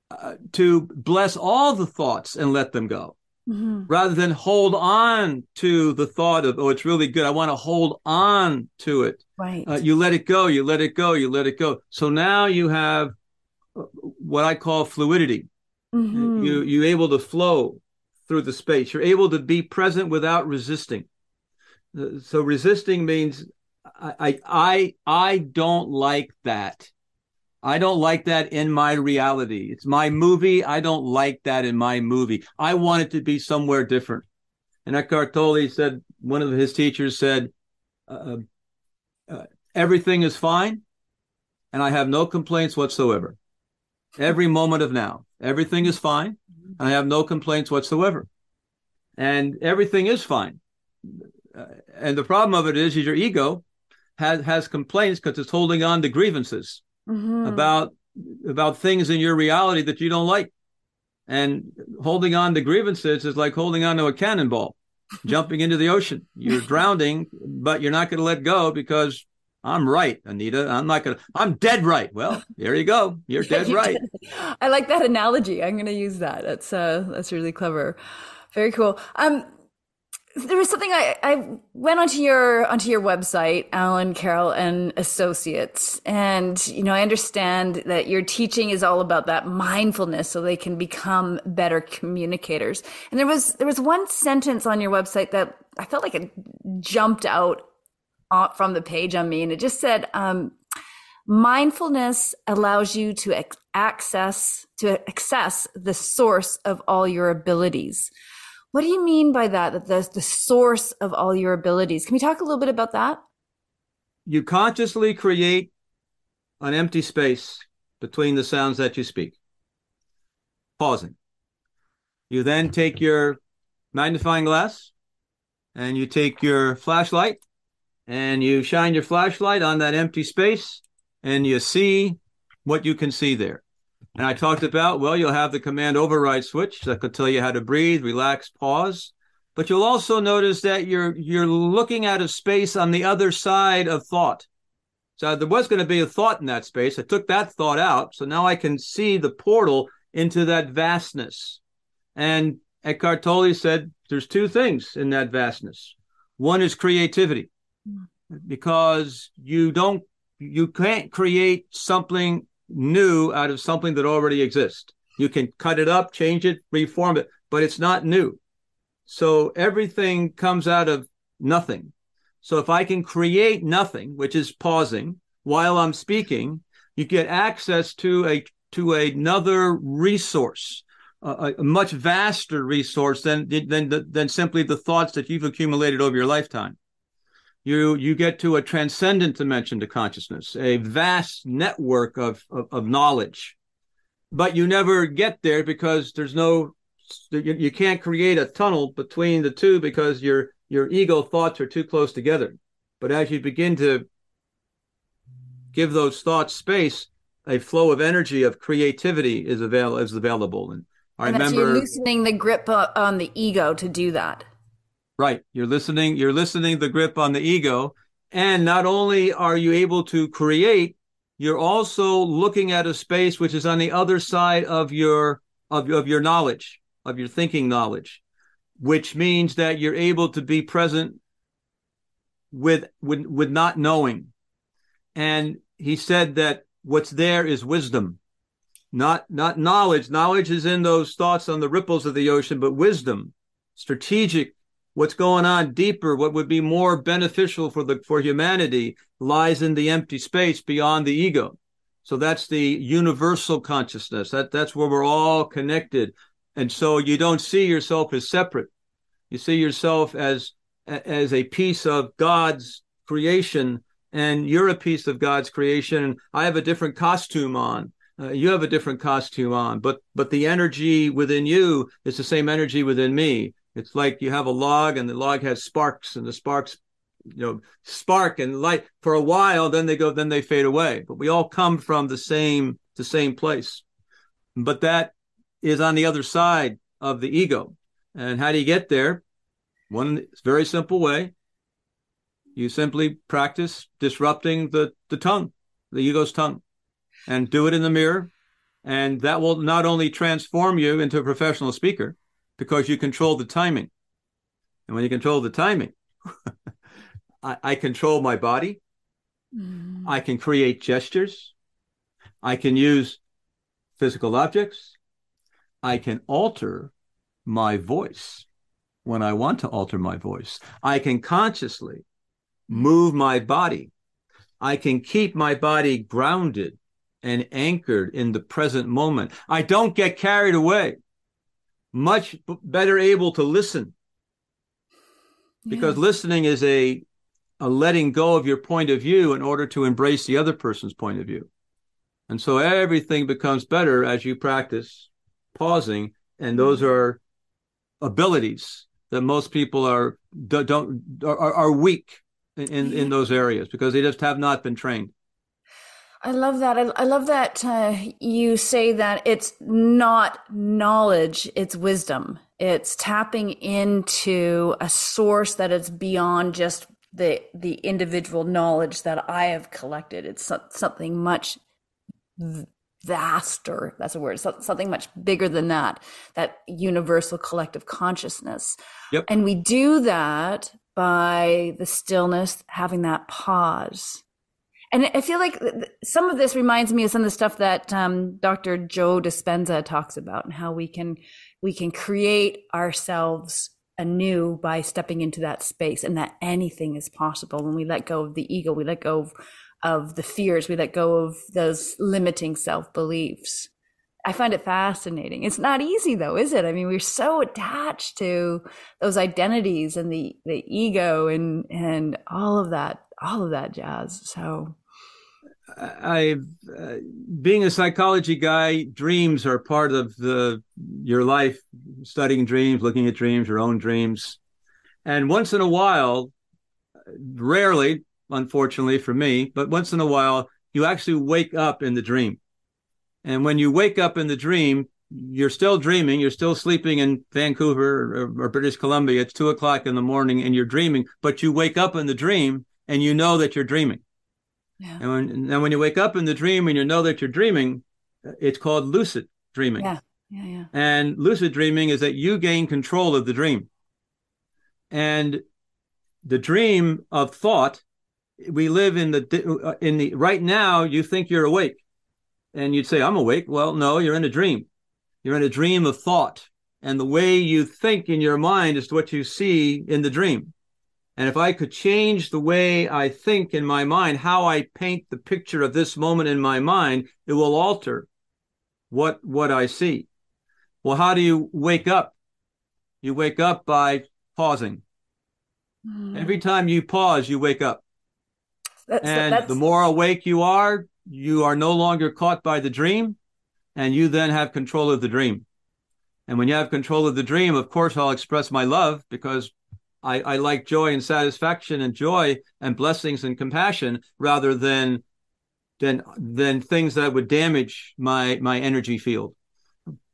uh, to bless all the thoughts and let them go, mm-hmm. rather than hold on to the thought of oh it's really good, I want to hold on to it. Right. Uh, you let it go. You let it go. You let it go. So now you have uh, what I call fluidity. Mm-hmm. You you able to flow through the space. You're able to be present without resisting. Uh, so resisting means I I I don't like that. I don't like that in my reality. It's my movie. I don't like that in my movie. I want it to be somewhere different. And Eckhart Tolle said, one of his teachers said, uh, uh, everything is fine, and I have no complaints whatsoever. Every moment of now. Everything is fine. and I have no complaints whatsoever. And everything is fine. Uh, and the problem of it is, is your ego has, has complaints because it's holding on to grievances mm-hmm. about, about things in your reality that you don't like. And holding on to grievances is like holding on to a cannonball, jumping into the ocean. You're drowning, but you're not going to let go because I'm right, Anita. I'm not gonna. I'm dead right. Well, there you go. You're dead right. I like that analogy. I'm gonna use that. That's uh, that's really clever. Very cool. Um, there was something I, I went onto your onto your website, Alan Carroll and Associates, and you know I understand that your teaching is all about that mindfulness, so they can become better communicators. And there was there was one sentence on your website that I felt like it jumped out from the page on me, and it just said, um, "Mindfulness allows you to access to access the source of all your abilities." What do you mean by that? That the, the source of all your abilities. Can we talk a little bit about that? You consciously create an empty space between the sounds that you speak. Pausing. You then take your magnifying glass and you take your flashlight and you shine your flashlight on that empty space and you see what you can see there. And I talked about, well, you'll have the command override switch that could tell you how to breathe, relax, pause. But you'll also notice that you're you're looking at a space on the other side of thought. So there was going to be a thought in that space. I took that thought out. So now I can see the portal into that vastness. And Eckhart Tolle said there's two things in that vastness. One is creativity, hmm. because you don't you can't create something new out of something that already exists. You can cut it up, change it, reform it, but it's not new. So everything comes out of nothing. So if I can create nothing, which is pausing while I'm speaking, you get access to a to another resource, a, a much vaster resource than than than simply the thoughts that you've accumulated over your lifetime you you get to a transcendent dimension to consciousness, a vast network of, of, of knowledge. But you never get there because there's no you, you can't create a tunnel between the two because your your ego thoughts are too close together. But as you begin to give those thoughts space, a flow of energy of creativity is avail is available. And I and remember loosening the grip on the ego to do that. Right. You're listening, you're listening the grip on the ego. And not only are you able to create, you're also looking at a space which is on the other side of your of, of your knowledge, of your thinking knowledge, which means that you're able to be present with with with not knowing. And he said that what's there is wisdom, not not knowledge. Knowledge is in those thoughts on the ripples of the ocean, but wisdom, strategic what's going on deeper, what would be more beneficial for the for humanity lies in the empty space beyond the ego. So that's the universal consciousness. That that's where we're all connected. And so you don't see yourself as separate. You see yourself as as a piece of God's creation and you're a piece of God's creation. I have a different costume on. Uh, you have a different costume on, but but the energy within you is the same energy within me. It's like you have a log and the log has sparks and the sparks, you know, spark and light for a while, then they go, then they fade away. But we all come from the same, the same place. But that is on the other side of the ego. And how do you get there? One very simple way. You simply practice disrupting the, the tongue, the ego's tongue, and do it in the mirror. And that will not only transform you into a professional speaker, because you control the timing. And when you control the timing, I, I, control my body. Mm. I can create gestures. I can use physical objects. I can alter my voice when I want to alter my voice. I can consciously move my body. I can keep my body grounded and anchored in the present moment. I don't get carried away much better able to listen. Because yeah. listening is a a letting go of your point of view in order to embrace the other person's point of view. And so everything becomes better as you practice pausing and those mm-hmm. are abilities that most people are don't are, are weak in, in those areas because they just have not been trained I love that. I, I love that uh, you say that it's not knowledge, it's wisdom. It's tapping into a source that is beyond just the the individual knowledge that I have collected. It's something much vaster. That's a word. Something much bigger than that. That universal collective consciousness. Yep. And we do that by the stillness, having that pause. And I feel like some of this reminds me of some of the stuff that um, Dr. Joe Dispenza talks about, and how we can we can create ourselves anew by stepping into that space, and that anything is possible when we let go of the ego, we let go of, of the fears, we let go of those limiting self beliefs. I find it fascinating. It's not easy though, is it? I mean, we're so attached to those identities and the the ego and and all of that all of that jazz. So I, uh, being a psychology guy, dreams are part of the your life. Studying dreams, looking at dreams, your own dreams, and once in a while, rarely, unfortunately for me, but once in a while, you actually wake up in the dream. And when you wake up in the dream, you're still dreaming. You're still sleeping in Vancouver or, or British Columbia. It's two o'clock in the morning, and you're dreaming. But you wake up in the dream, and you know that you're dreaming. Yeah. And when and when you wake up in the dream and you know that you're dreaming, it's called lucid dreaming. Yeah. Yeah, yeah. And lucid dreaming is that you gain control of the dream. And the dream of thought, we live in the uh, in the right now. You think you're awake, and you'd say, "I'm awake." Well, no, you're in a dream. You're in a dream of thought, and the way you think in your mind is what you see in the dream. And if I could change the way I think in my mind, how I paint the picture of this moment in my mind, it will alter what what I see. Well, how do you wake up? You wake up by pausing. Mm. Every time you pause, you wake up. That's, and that's... the more awake you are, you are no longer caught by the dream, and you then have control of the dream. And when you have control of the dream, of course, I'll express my love because I, I like joy and satisfaction and joy and blessings and compassion rather than than than things that would damage my my energy field.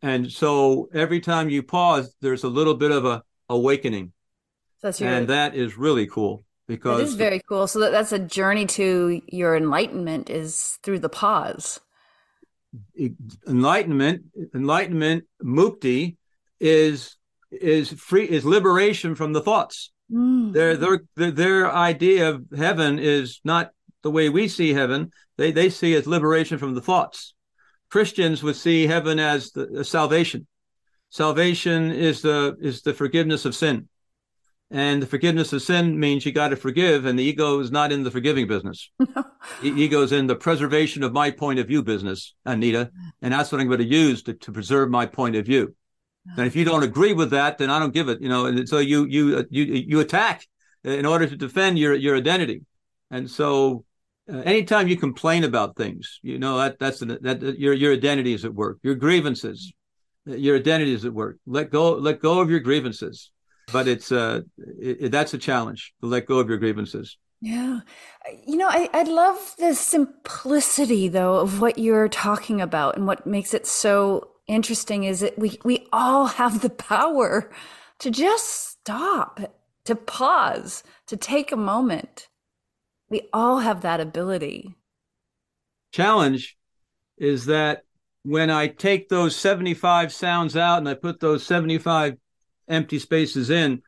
And so every time you pause, there's a little bit of a awakening. That's your, and that is really cool because it is very cool. So that, that's a journey to your enlightenment is through the pause. Enlightenment, enlightenment, mukti is is free is liberation from the thoughts. Mm. Their, their their idea of heaven is not the way we see heaven. They they see as liberation from the thoughts. Christians would see heaven as the, the salvation. Salvation is the is the forgiveness of sin. And the forgiveness of sin means you got to forgive, and the ego is not in the forgiving business. the ego is in the preservation of my point of view business, Anita. And that's what I'm going to use to, to preserve my point of view. And if you don't agree with that, then I don't give it. You know, and so you you you you attack in order to defend your your identity. And so, uh, anytime you complain about things, you know that that's an, that your your identity is at work. Your grievances, your identity is at work. Let go let go of your grievances. But it's uh it, that's a challenge to let go of your grievances. Yeah. You know, I, I love the simplicity though of what you're talking about and what makes it so interesting is that we, we all have the power to just stop, to pause, to take a moment. We all have that ability. Challenge is that when I take those 75 sounds out and I put those 75 empty spaces in,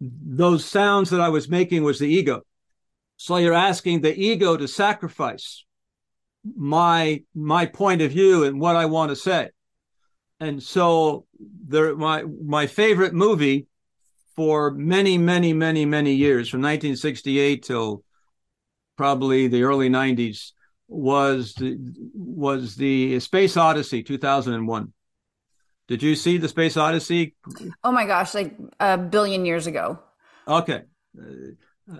those sounds that I was making was the ego. So you're asking the ego to sacrifice my my point of view and what I want to say and so there my my favorite movie for many many many many years from 1968 till probably the early 90s was the was the space odyssey 2001 did you see the space odyssey? Oh my gosh like a billion years ago. Okay. Uh,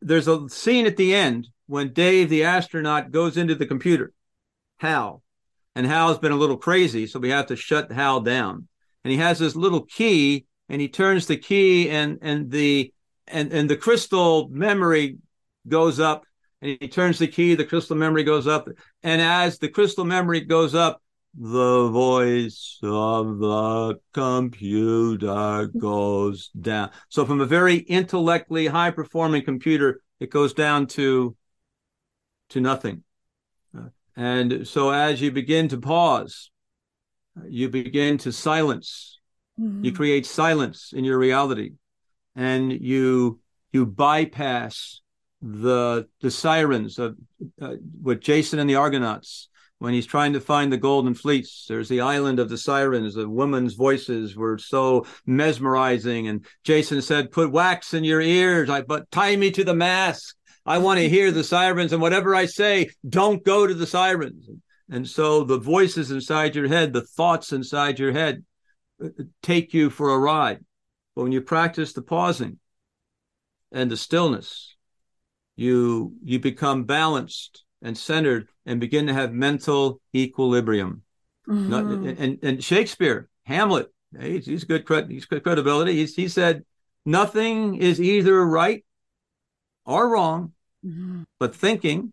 there's a scene at the end when dave the astronaut goes into the computer. Hal and Hal's been a little crazy, so we have to shut Hal down. And he has this little key, and he turns the key, and and the and and the crystal memory goes up, and he turns the key, the crystal memory goes up, and as the crystal memory goes up, the voice of the computer goes down. So from a very intellectually high performing computer, it goes down to to nothing. And so as you begin to pause, you begin to silence. Mm-hmm. You create silence in your reality and you you bypass the the sirens of uh, with Jason and the Argonauts when he's trying to find the golden fleece. There's the island of the sirens. The women's voices were so mesmerizing. And Jason said, "Put wax in your ears, I, but tie me to the mast. I want to hear the sirens, and whatever I say, don't go to the sirens." And so the voices inside your head, the thoughts inside your head, uh, take you for a ride. But when you practice the pausing and the stillness, you you become balanced and centered and begin to have mental equilibrium. Mm-hmm. Not, and, and Shakespeare, Hamlet, he's, he's good he's good credibility. He's, he said, nothing is either right or wrong, mm-hmm. but thinking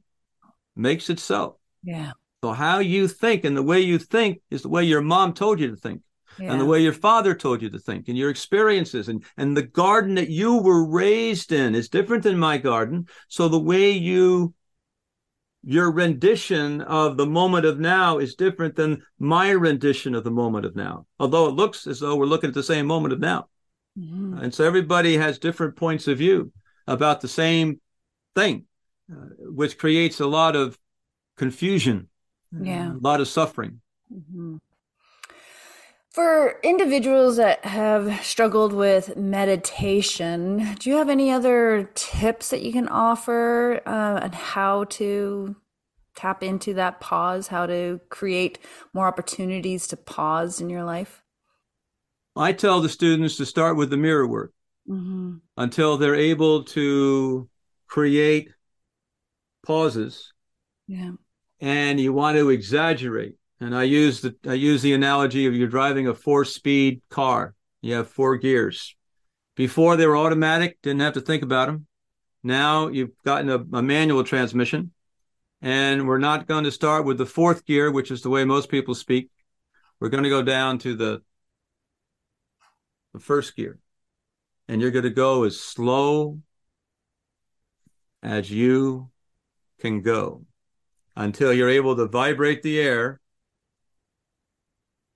makes it so. Yeah. So how you think and the way you think is the way your mom told you to think. Yeah. And the way your father told you to think and your experiences and, and the garden that you were raised in is different than my garden. So the way you your rendition of the moment of now is different than my rendition of the moment of now, although it looks as though we're looking at the same moment of now. Mm-hmm. And so everybody has different points of view about the same thing, uh, which creates a lot of confusion, yeah. a lot of suffering. Mm-hmm. For individuals that have struggled with meditation, do you have any other tips that you can offer uh, on how to tap into that pause, how to create more opportunities to pause in your life? I tell the students to start with the mirror work mm-hmm. until they're able to create pauses. Yeah. And you want to exaggerate and I use the I use the analogy of you're driving a four speed car. You have four gears. Before they were automatic, didn't have to think about them. Now you've gotten a, a manual transmission, and we're not going to start with the fourth gear, which is the way most people speak. We're going to go down to the the first gear, and you're going to go as slow as you can go until you're able to vibrate the air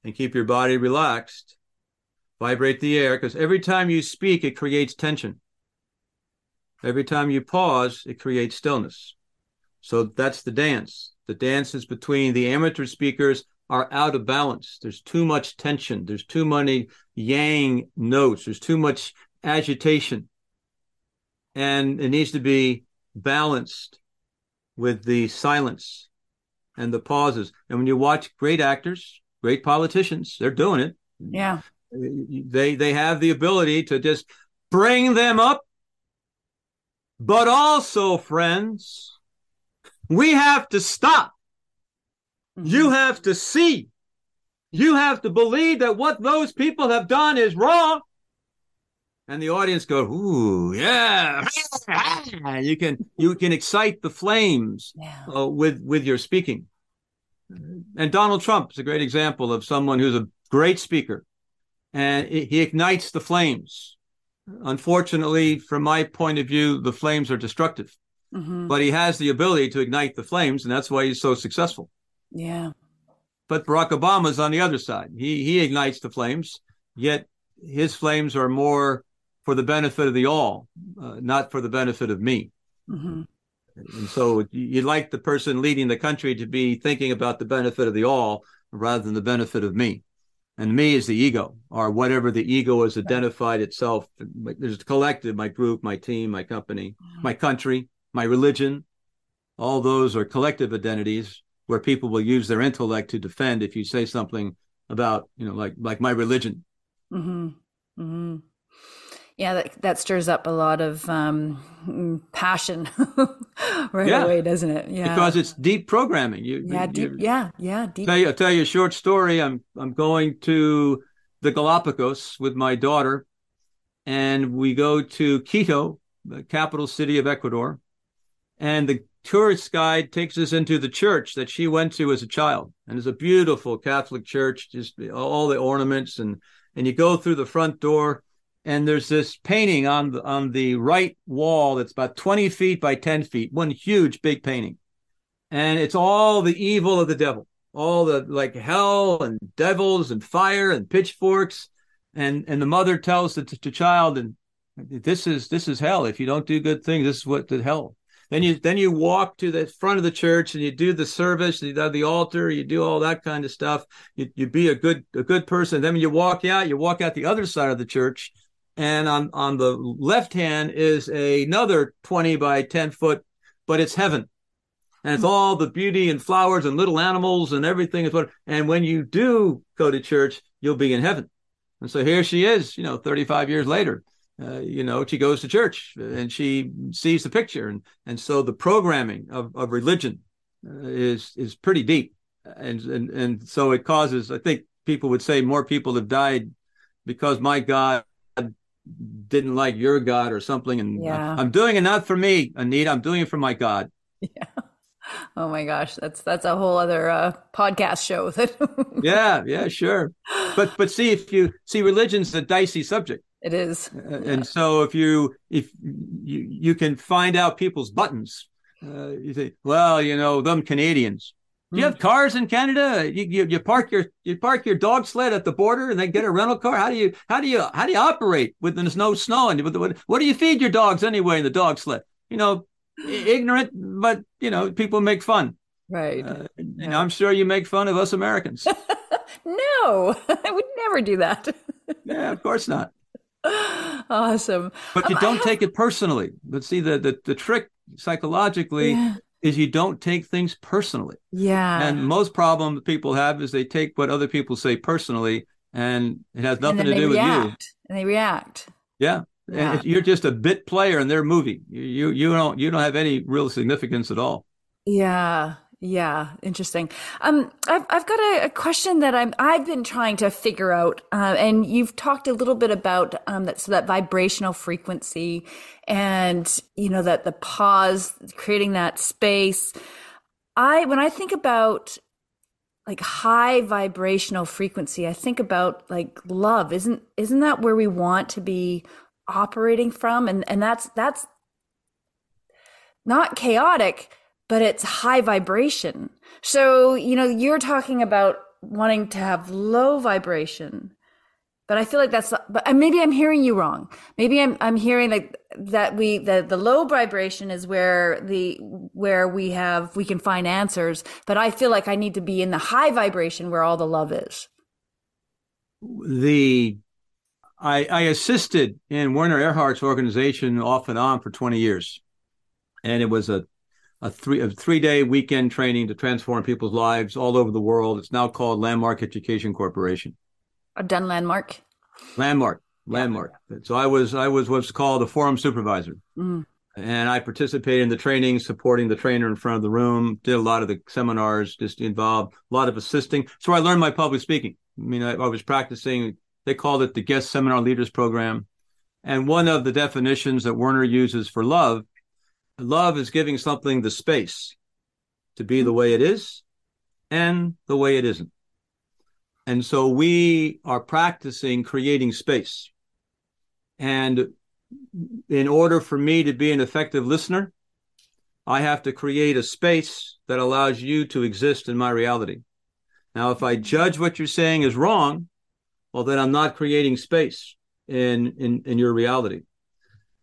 and keep your body relaxed. Vibrate the air because every time you speak, it creates tension. Every time you pause, it creates stillness. So that's the dance. The dance is between the amateur speakers are out of balance. There's too much tension. There's too many yang notes. There's too much agitation. And it needs to be balanced with the silence and the pauses. And when you watch great actors, great politicians. They're doing it. Yeah. They they have the ability to just bring them up. But also, friends, we have to stop. Mm-hmm. You have to see. You have to believe that what those people have done is wrong. And the audience go, "Ooh, yeah!" you can you can excite the flames yeah. uh, with with your speaking and Donald Trump is a great example of someone who's a great speaker and he ignites the flames. Unfortunately, from my point of view, the flames are destructive, mm-hmm. but he has the ability to ignite the flames, and that's why he's so successful. Yeah. But Barack Obama's on the other side. He he ignites the flames, yet his flames are more for the benefit of the all, uh, not for the benefit of me. Mm-hmm. And so you'd like the person leading the country to be thinking about the benefit of the all rather than the benefit of me. And me is the ego, or whatever the ego has identified itself. There's a collective, my group, my team, my company, my country, my religion. All those are collective identities where people will use their intellect to defend if you say something about, you know, like like my religion. Mm-hmm. Mm-hmm yeah that, that stirs up a lot of um, passion right yeah. away doesn't it? Yeah. Because it's deep programming. You yeah deep, yeah yeah deep. Tell you, I'll tell you a short story. I'm i'm going to the galapagos with my daughter and we go to quito the capital city of ecuador and the tourist guide takes us into the church that she went to as a child, and it's a beautiful Catholic church, just all the ornaments, and and you go through the front door, and there's this painting on the on the right wall that's about 20 feet by 10 feet, one huge big painting, and it's all the evil of the devil, all the like hell and devils and fire and pitchforks, and and the mother tells the, the child and this is this is hell if you don't do good things this is what the hell then you then you walk to the front of the church and you do the service, you do the altar, you do all that kind of stuff. You you be a good a good person. Then when you walk out, you walk out the other side of the church, and on on the left hand is a, another twenty by ten foot, but it's heaven, and it's all the beauty and flowers and little animals and everything is what. And when you do go to church, you'll be in heaven. And so here she is, you know, 35 years later uh, you know, she goes to church and she sees the picture, and and so the programming of, of religion uh, is is pretty deep, and and and so it causes. I think people would say more people have died because my God didn't like your God or something, and yeah. I'm doing it not for me, Anita. I'm doing it for my God. Yeah. Oh my gosh, that's that's a whole other uh, podcast show. That yeah, yeah, sure. But but see if you see religion's a dicey subject it is. And so if you if you you can find out people's buttons, uh, you say, well, you know, them Canadians. Do you have hmm. cars in Canada? You, you, you park your you park your dog sled at the border and then get a rental car. How do you how do you how do you operate when there's no snow and what, what do you feed your dogs anyway in the dog sled? You know, ignorant, but you know people make fun. Right. Uh, yeah. And I'm sure you make fun of us Americans. no, I would never do that. yeah, of course not awesome. But you um, don't have... take it personally. But see, the the, the trick psychologically yeah. Is you don't take things personally. Yeah. And most problem people have is they take what other people say personally, and it has nothing to do react, with you. And they react. Yeah. yeah. you're just a bit player in their movie. You, you you don't you don't have any real significance at all. Yeah. Yeah, interesting. Um, I've I've got a, a, question that I'm I've been trying to figure out, uh, and you've talked a little bit about um, that so that vibrational frequency, and you know that the pause, creating that space. I when I think about like high vibrational frequency, I think about like love. Isn't isn't that where we want to be operating from? And and that's that's not chaotic but it's high vibration. So, you know, you're talking about wanting to have low vibration. But I feel like that's but maybe I'm hearing you wrong. Maybe I'm I'm hearing like that we the the low vibration is where the where we have we can find answers, but I feel like I need to be in the high vibration where all the love is. The I, I assisted in Werner Erhard's organization off and on for 20 years. And it was a a three a three day weekend training to transform people's lives all over the world. It's now called Landmark Education Corporation. I've done Landmark. Landmark, Landmark. Yeah. So I was I was what's called a forum supervisor, mm. and I participated in the training, supporting the trainer in front of the room. Did a lot of the seminars, just involved a lot of assisting. So I learned my public speaking. I mean, I, I was practicing. They called it the guest seminar leaders program, and one of the definitions that Werner uses for love love is giving something the space to be the mm. way it is and the way it isn't. And so we are practicing creating space. And in order for me to be an effective listener, I have to create a space that allows you to exist in my reality. Now, if I judge what you're saying is wrong, well, then I'm not creating space in, in, in your reality.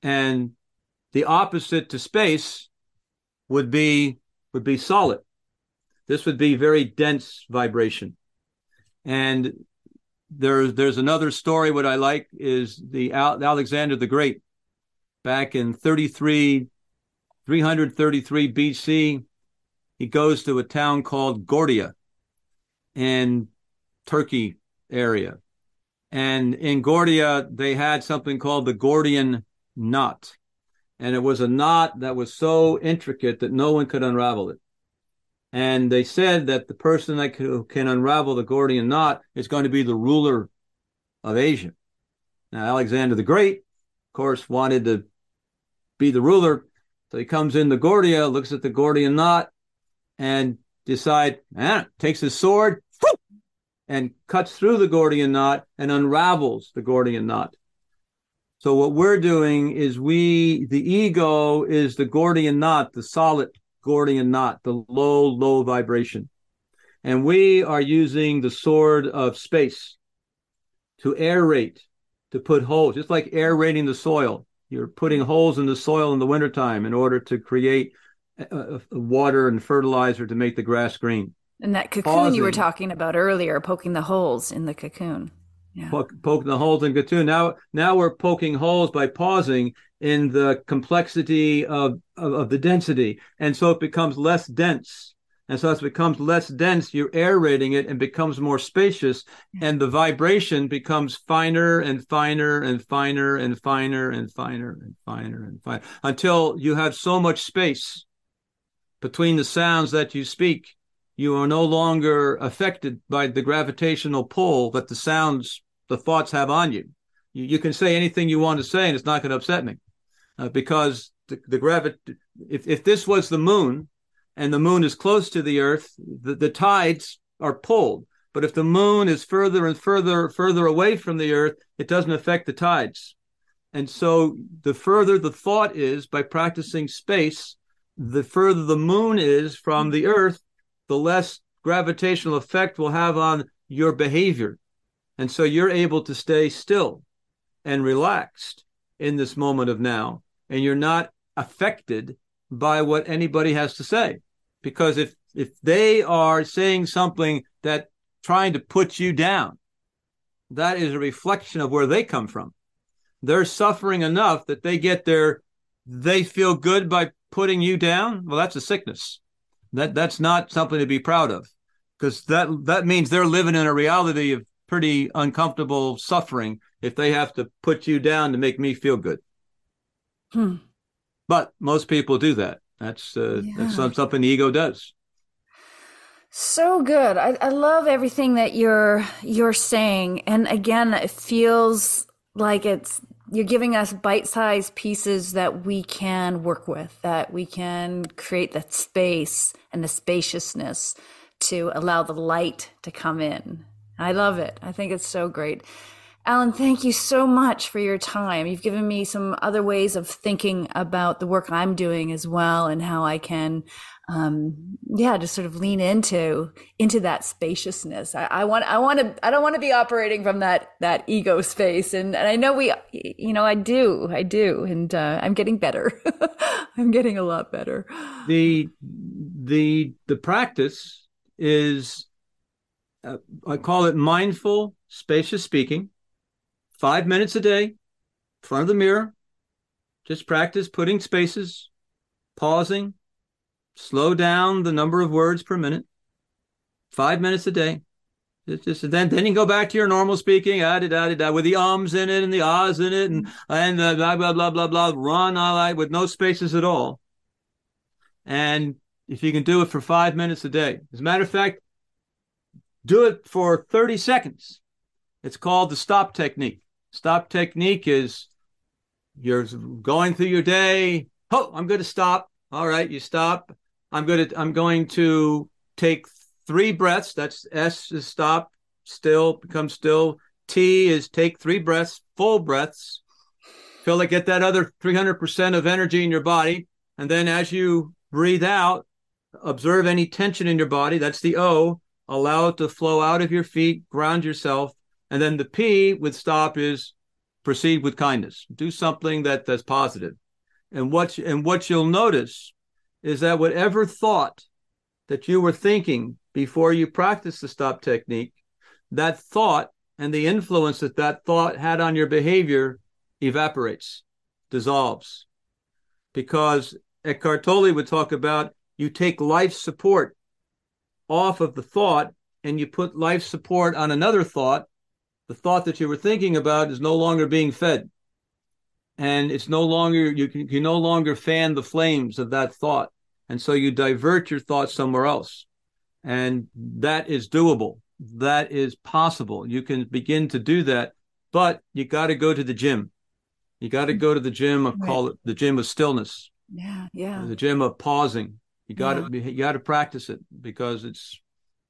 And the opposite to space would be would be solid. This would be very dense vibration. And there's there's another story. What I like is the Alexander the Great, back in 33, 333 BC, he goes to a town called Gordia, in Turkey area, and in Gordia they had something called the Gordian knot, and it was a knot that was so intricate that no one could unravel it. And they said that the person that can unravel the Gordian knot is going to be the ruler of Asia. Now, Alexander the Great, of course, wanted to be the ruler, So he comes in the Gordia, looks at the Gordian knot, and decide, eh, takes his sword and cuts through the Gordian knot and unravels the Gordian knot. So what we're doing is we, the ego is the Gordian knot, the solid Gordian knot, the low, low vibration. And we are using the sword of space to aerate, to put holes, just like aerating the soil. You're putting holes in the soil in the wintertime in order to create uh, water and fertilizer to make the grass green. And that cocoon Pausing. you were talking about earlier, poking the holes in the cocoon. Yeah. Poke, poking the holes in cocoon. Now, now we're poking holes by pausing in the complexity of, of, of the density, and so it becomes less dense. And so as it becomes less dense, you're aerating it and becomes more spacious, and the vibration becomes finer and finer and finer and finer and finer and finer and finer until you have so much space between the sounds that you speak you are no longer affected by the gravitational pull that the sounds, the thoughts have on you. You, you can say anything you want to say and it's not going to upset me uh, because the, the gravity, if, if this was the moon and the moon is close to the earth, the, the tides are pulled. But if the moon is further and further, further away from the earth, it doesn't affect the tides. And so the further the thought is by practicing space, the further the moon is from the earth, the less gravitational effect will have on your behavior. And so you're able to stay still and relaxed in this moment of now. And you're not affected by what anybody has to say. Because if, if they are saying something that trying to put you down, that is a reflection of where they come from. They're suffering enough that they get their, they feel good by putting you down. Well, that's a sickness. That that's not something to be proud of, because that that means they're living in a reality of pretty uncomfortable suffering if they have to put you down to make me feel good. Hmm. But most people do that. That's uh, yeah. that's something the ego does. So good. I, I love everything that you're you're saying, and again, it feels like it's you're giving us bite-sized pieces that we can work with that we can create that space and the spaciousness to allow the light to come in i love it i think it's so great alan thank you so much for your time you've given me some other ways of thinking about the work i'm doing as well and how i can um, yeah, just sort of lean into into that spaciousness. I, I want I want to I don't want to be operating from that that ego space, and, and I know we, you know, I do, I do, and uh, I'm getting better. I'm getting a lot better. The the the practice is uh, I call it mindful, spacious speaking. Five minutes a day, front of the mirror. Just practice putting spaces, pausing, slow down the number of words per minute, five minutes a day. It's just then then you go back to your normal speaking, ah, da, da, da, with the ums in it and the ahs in it and and the blah blah blah blah blah run all that with no spaces at all. And if you can do it for five minutes a day, as a matter of fact, do it for 30 seconds. It's called the stop technique. Stop technique is you're going through your day. Oh, I'm going to stop. All right, you stop. I'm going to I'm going to take three breaths. That's S is stop, still, become still. T is take three breaths, full breaths. Feel like get that other 300% of energy in your body. And then as you breathe out, observe any tension in your body. That's the O. Allow it to flow out of your feet, ground yourself. And then the P with stop is proceed with kindness. Do something that that's positive. And what and what you'll notice is that whatever thought that you were thinking before you practiced the stop technique, that thought and the influence that that thought had on your behavior evaporates, dissolves. Because Eckhart Tolle would talk about you take life support off of the thought and you put life support on another thought. The thought that you were thinking about is no longer being fed. And it's no longer you can you no longer fan the flames of that thought. And so you divert your thoughts somewhere else. And that is doable. That is possible. You can begin to do that but you got to go to the gym. You got to go to the gym I call it the gym of stillness. Yeah, yeah. The gym of pausing. You got to yeah. you got to practice it because it's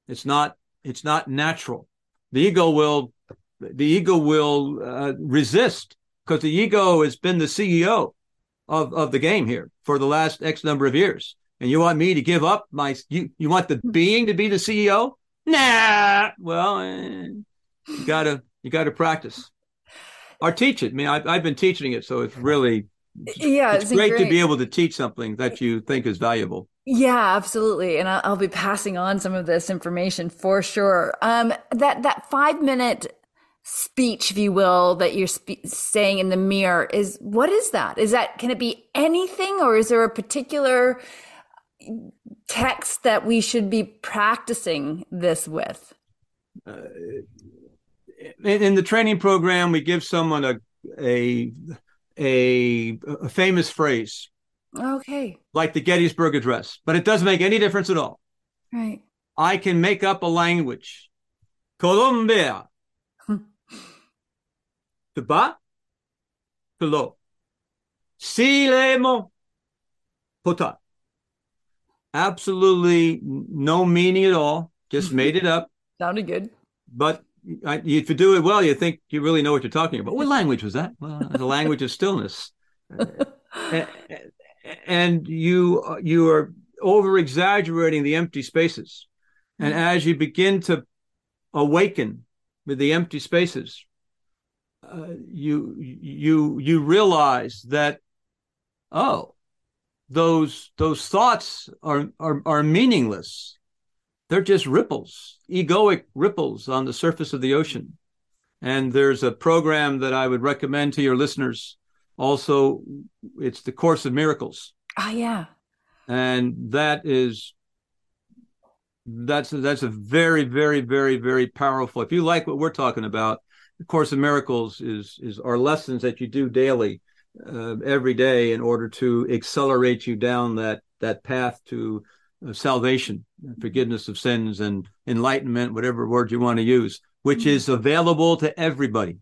it's not it's not natural. The ego will the ego will uh, resist because the ego has been the CEO of of the game here for the last X number of years. And you want me to give up my you you want the hmm. being to be the CEO? Nah. Well, eh, you gotta you gotta practice or teach it. I mean, I've, I've been teaching it, so it's really yeah, it's, it's great, great, to be able to teach something that you think is valuable. Yeah, absolutely, and I'll, be passing on some of this information for sure. Um, that that five minute speech, if you will, that you're spe- saying in the mirror is what is that? Is that can it be anything, or is there a particular text that we should be practicing this with? Uh, in, in, the training program, we give someone a a a, a famous phrase. Okay. Like the Gettysburg Address, but it doesn't make any difference at all. Right. I can make up a language. Colombia. De bas, de Tuba. Tulo. Silemo. Pota. Absolutely no meaning at all. Just made it up. Sounded good. But uh, if you do it well, you think you really know what you're talking about. What language was that? Well, the language of stillness. Uh, uh, and you you are over exaggerating the empty spaces. And mm-hmm. as you begin to awaken with the empty spaces, uh, you you you realize that oh, those those thoughts are are, are meaningless they're just ripples, egoic ripples on the surface of the ocean. And there's a program that I would recommend to your listeners. Also, it's the Course of Miracles. Ah, yeah. And that is that's that's a very very very very powerful. If you like what we're talking about, the Course of Miracles is is our lessons that you do daily, uh, every day, in order to accelerate you down that that path to uh, salvation, forgiveness of sins, and enlightenment, whatever word you want to use, which is available to everybody.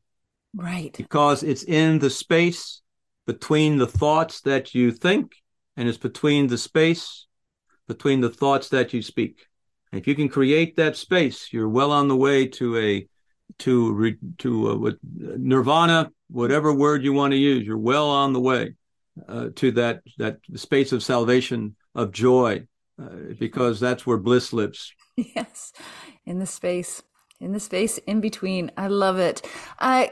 Right. Because it's in the space between the thoughts that you think, and it's between the space between the thoughts that you speak. if you can create that space, you're well on the way to a to to uh, with nirvana, whatever word you want to use. You're well on the way uh, to that that space of salvation, of joy, uh, because that's where bliss lives. Yes, in the space, in the space in between. I love it. Uh,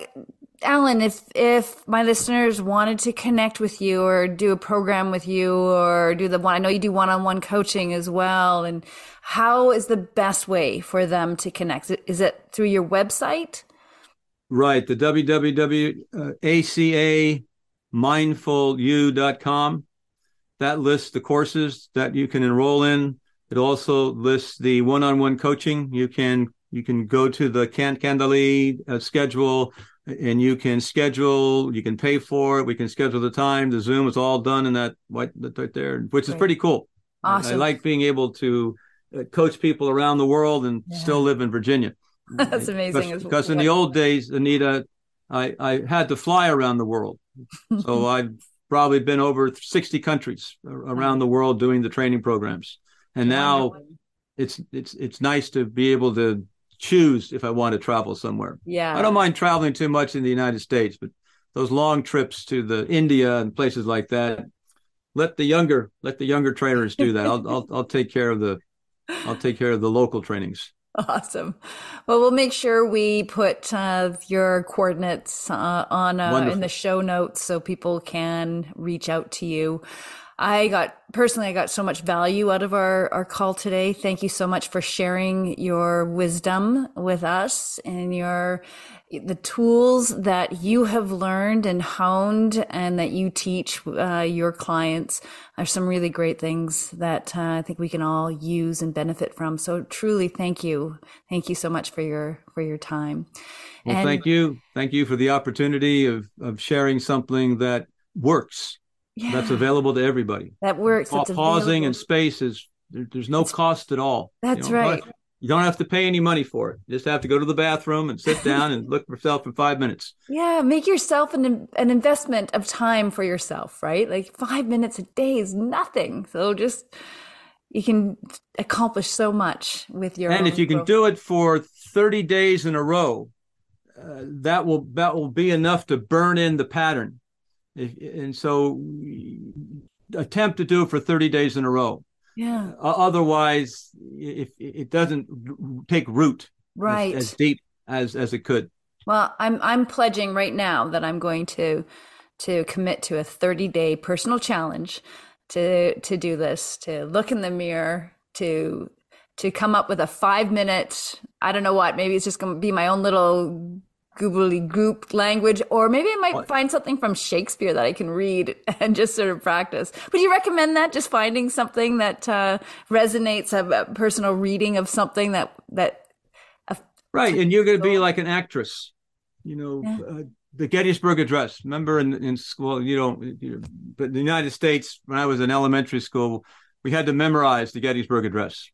Alan, if if my listeners wanted to connect with you or do a program with you or do the one, I know you do one-on-one coaching as well. And how is the best way for them to connect? Is it through your website? Right, the www.acamindfulyou.com that lists the courses that you can enroll in. It also lists the one-on-one coaching. You can you can go to the Kant Kandali uh, schedule and you can schedule, you can pay for it. We can schedule the time. The Zoom is all done in that right, right there, which is pretty cool. Awesome. I, I like being able to uh, coach people around the world and yeah. still live in Virginia. That's amazing. Because, because in the old days, Anita, I, I had to fly around the world. so I've probably been over 60 countries around the world doing the training programs. And now it's it's it's nice to be able to choose if I want to travel somewhere. Yeah. I don't mind traveling too much in the United States, but those long trips to the India and places like that, let the younger let the younger trainers do that. I'll I'll I'll take care of the I'll take care of the local trainings. Awesome. Well, we'll make sure we put uh, your coordinates uh, on uh, in the show notes so people can reach out to you. I got personally, I got so much value out of our, our call today. Thank you so much for sharing your wisdom with us and your the tools that you have learned and honed and that you teach uh, your clients are some really great things that uh, I think we can all use and benefit from. So truly, thank you, thank you so much for your for your time. Well, and, thank you, thank you for the opportunity of of sharing something that works. Yeah, that's available to everybody. That works. Pa- pausing and space is there, there's no it's, cost at all. That's you know, right. You don't have to pay any money for it. You just have to go to the bathroom and sit down and look for yourself for five minutes. Yeah, make yourself an an investment of time for yourself, right? Like five minutes a day is nothing. So just you can accomplish so much with your. And if you can do it for thirty days in a row, uh, that will that will be enough to burn in the pattern. And so, attempt to do it for thirty days in a row. Yeah. Otherwise, if it doesn't take root right as, as, deep as as it could. Well, I'm I'm pledging right now that I'm going to to commit to a 30 day personal challenge to to do this, to look in the mirror, to to come up with a five minute. I don't know what. Maybe it's just going to be my own little googly goop language, or maybe I might what? find something from Shakespeare that I can read and just sort of practice. Would you recommend that? Just finding something that uh, resonates, a, personal reading of something that that. right, and you're going to be like an actress, you know. Yeah. Uh, the Gettysburg Address. Remember in, in school, you know, you, but in the United States, when I was in elementary school, we had to memorize the Gettysburg Address.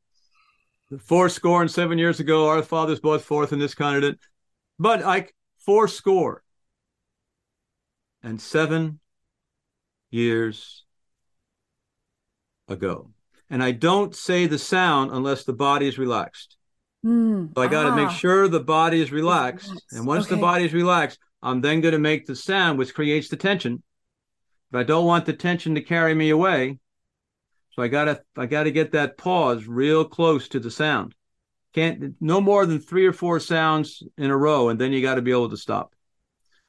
Four score and seven years ago, our fathers brought forth in this continent but like four score and seven years ago. And I don't say the sound unless the body is relaxed. Mm, so I got to ah. make sure the body is relaxed. Relax. And once okay. the body is relaxed, I'm then going to make the sound, which creates the tension. But I don't want the tension to carry me away. So I gotta I gotta get that pause real close to the sound. Can't no more than three or four sounds in a row, and then you got to be able to stop.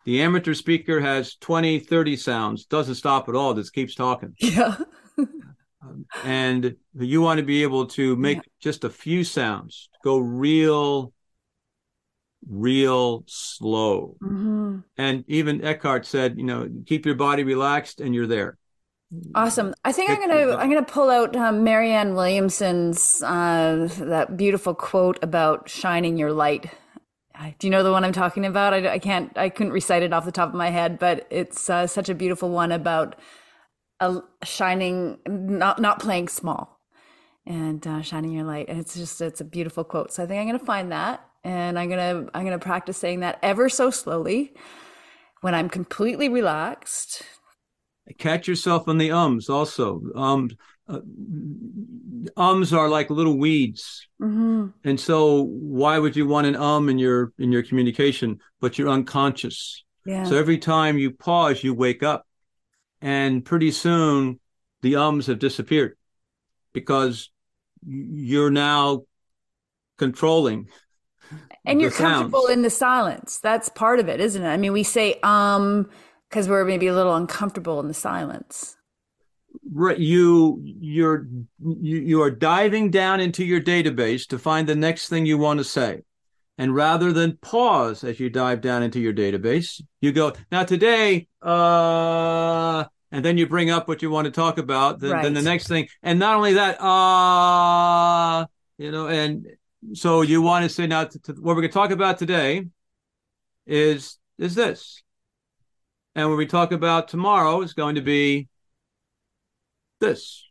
The amateur speaker has 20, 30 sounds, doesn't stop at all, just keeps talking. Yeah. and you want to be able to make yeah. just a few sounds, go real, real slow. Mm-hmm. And even Eckhart said, you know, keep your body relaxed and you're there. Awesome. I think I'm gonna I'm gonna pull out um, Marianne Williamson's uh, that beautiful quote about shining your light. Do you know the one I'm talking about? I, I can't I couldn't recite it off the top of my head, but it's uh, such a beautiful one about a shining not not playing small and uh, shining your light. And it's just it's a beautiful quote. So I think I'm gonna find that and I'm gonna I'm gonna practice saying that ever so slowly when I'm completely relaxed Catch yourself on the ums also. Um, uh, ums are like little weeds, mm-hmm. and so why would you want an um in your in your communication? But you're unconscious. Yeah. So every time you pause, you wake up, and pretty soon the ums have disappeared because you're now controlling and you're comfortable in the silence that's part of it isn't it i mean we say um because we're maybe a little uncomfortable in the silence. Right you you're you, you are diving down into your database to find the next thing you want to say. And rather than pause as you dive down into your database you go now today uh and then you bring up what you want to talk about then, right. then the next thing. And not only that uh you know and so you want to say now to, to, what we're going to talk about today is is this and when we talk about tomorrow, it's going to be this.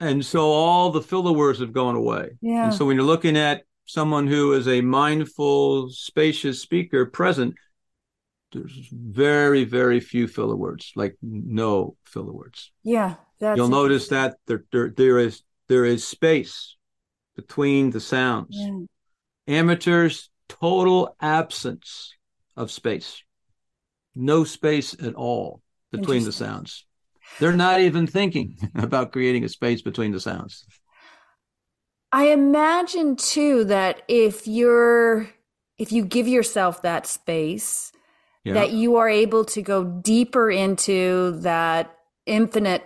And so all the filler words have gone away. Yeah. And so when you're looking at someone who is a mindful, spacious speaker present, there's very, very few filler words, like no filler words. Yeah. You'll notice that there, there, there is there is space between the sounds. Yeah. Amateurs, total absence of space no space at all between the sounds. They're not even thinking about creating a space between the sounds. I imagine too that if you're if you give yourself that space yeah. that you are able to go deeper into that infinite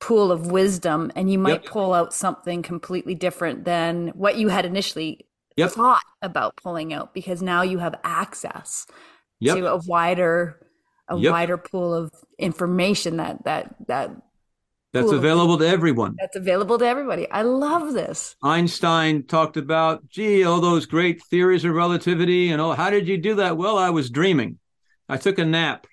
pool of wisdom and you might yep. pull out something completely different than what you had initially yep. thought about pulling out because now you have access yep. to a wider a yep. wider pool of information that that that that's available to everyone. That's available to everybody. I love this. Einstein talked about, gee, all those great theories of relativity and oh, how did you do that? Well, I was dreaming. I took a nap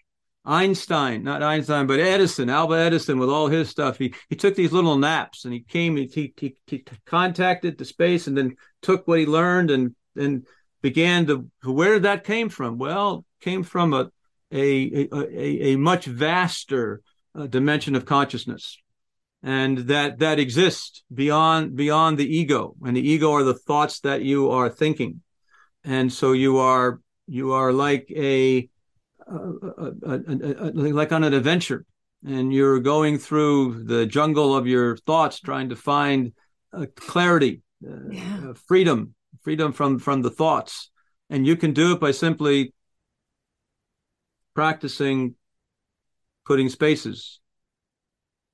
Einstein, not Einstein, but Edison, Alva Edison, with all his stuff, he he took these little naps and he came, he he, he contacted the space and then took what he learned and and began to where that came from. Well, came from a a a, a much vaster uh, dimension of consciousness, and that that exists beyond beyond the ego, and the ego are the thoughts that you are thinking, and so you are you are like a like on an adventure. And you're going through the jungle of your thoughts trying to find uh, clarity uh, yeah. uh, freedom freedom from from the thoughts. And you can do it by simply practicing putting spaces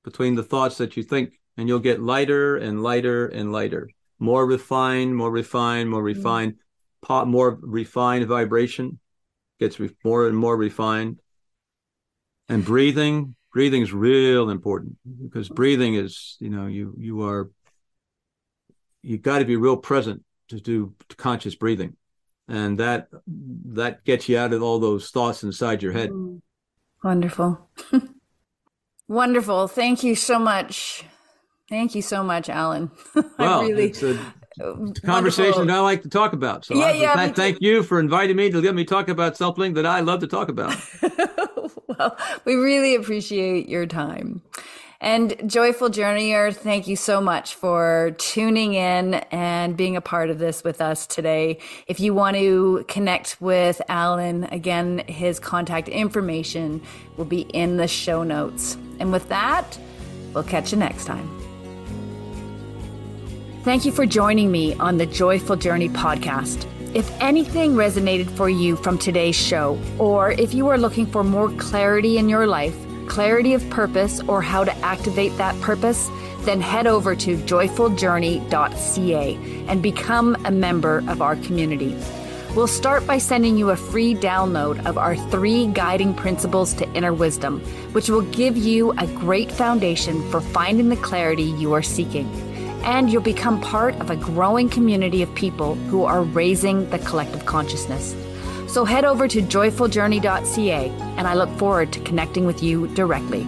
between the thoughts that you think and you'll get lighter and lighter and lighter more refined more refined more mm. refined mm-hmm. more refined vibration gets re- more and more refined. And breathing, breathing is real important because breathing is, you know, you you are you got to be real present to do conscious breathing, and that that gets you out of all those thoughts inside your head. Mm. Wonderful, wonderful. Thank you so much. Thank you so much, Alan. Well, really... it's a conversation that I like to talk about. So yeah, I, yeah, th- thank you for inviting me to let me talk about something that I love to talk about. well, we really appreciate your time. And Joyful Journeyer, thank you so much for tuning in and being a part of this with us today. If you want to connect with Alan, again, his contact information will be in the show notes. And with that, we'll catch you next time. Thank you for joining me on the Joyful Journey podcast. If anything resonated for you from today's show, or if you are looking for more clarity in your life, clarity of purpose, or how to activate that purpose, then head over to joyfuljourney.ca and become a member of our community. We'll start by sending you a free download of our three guiding principles to inner wisdom, which will give you a great foundation for finding the clarity you are seeking and you'll become part of a growing community of people who are raising the collective consciousness. So head over to joyfuljourney.ca, and I look forward to connecting with you directly.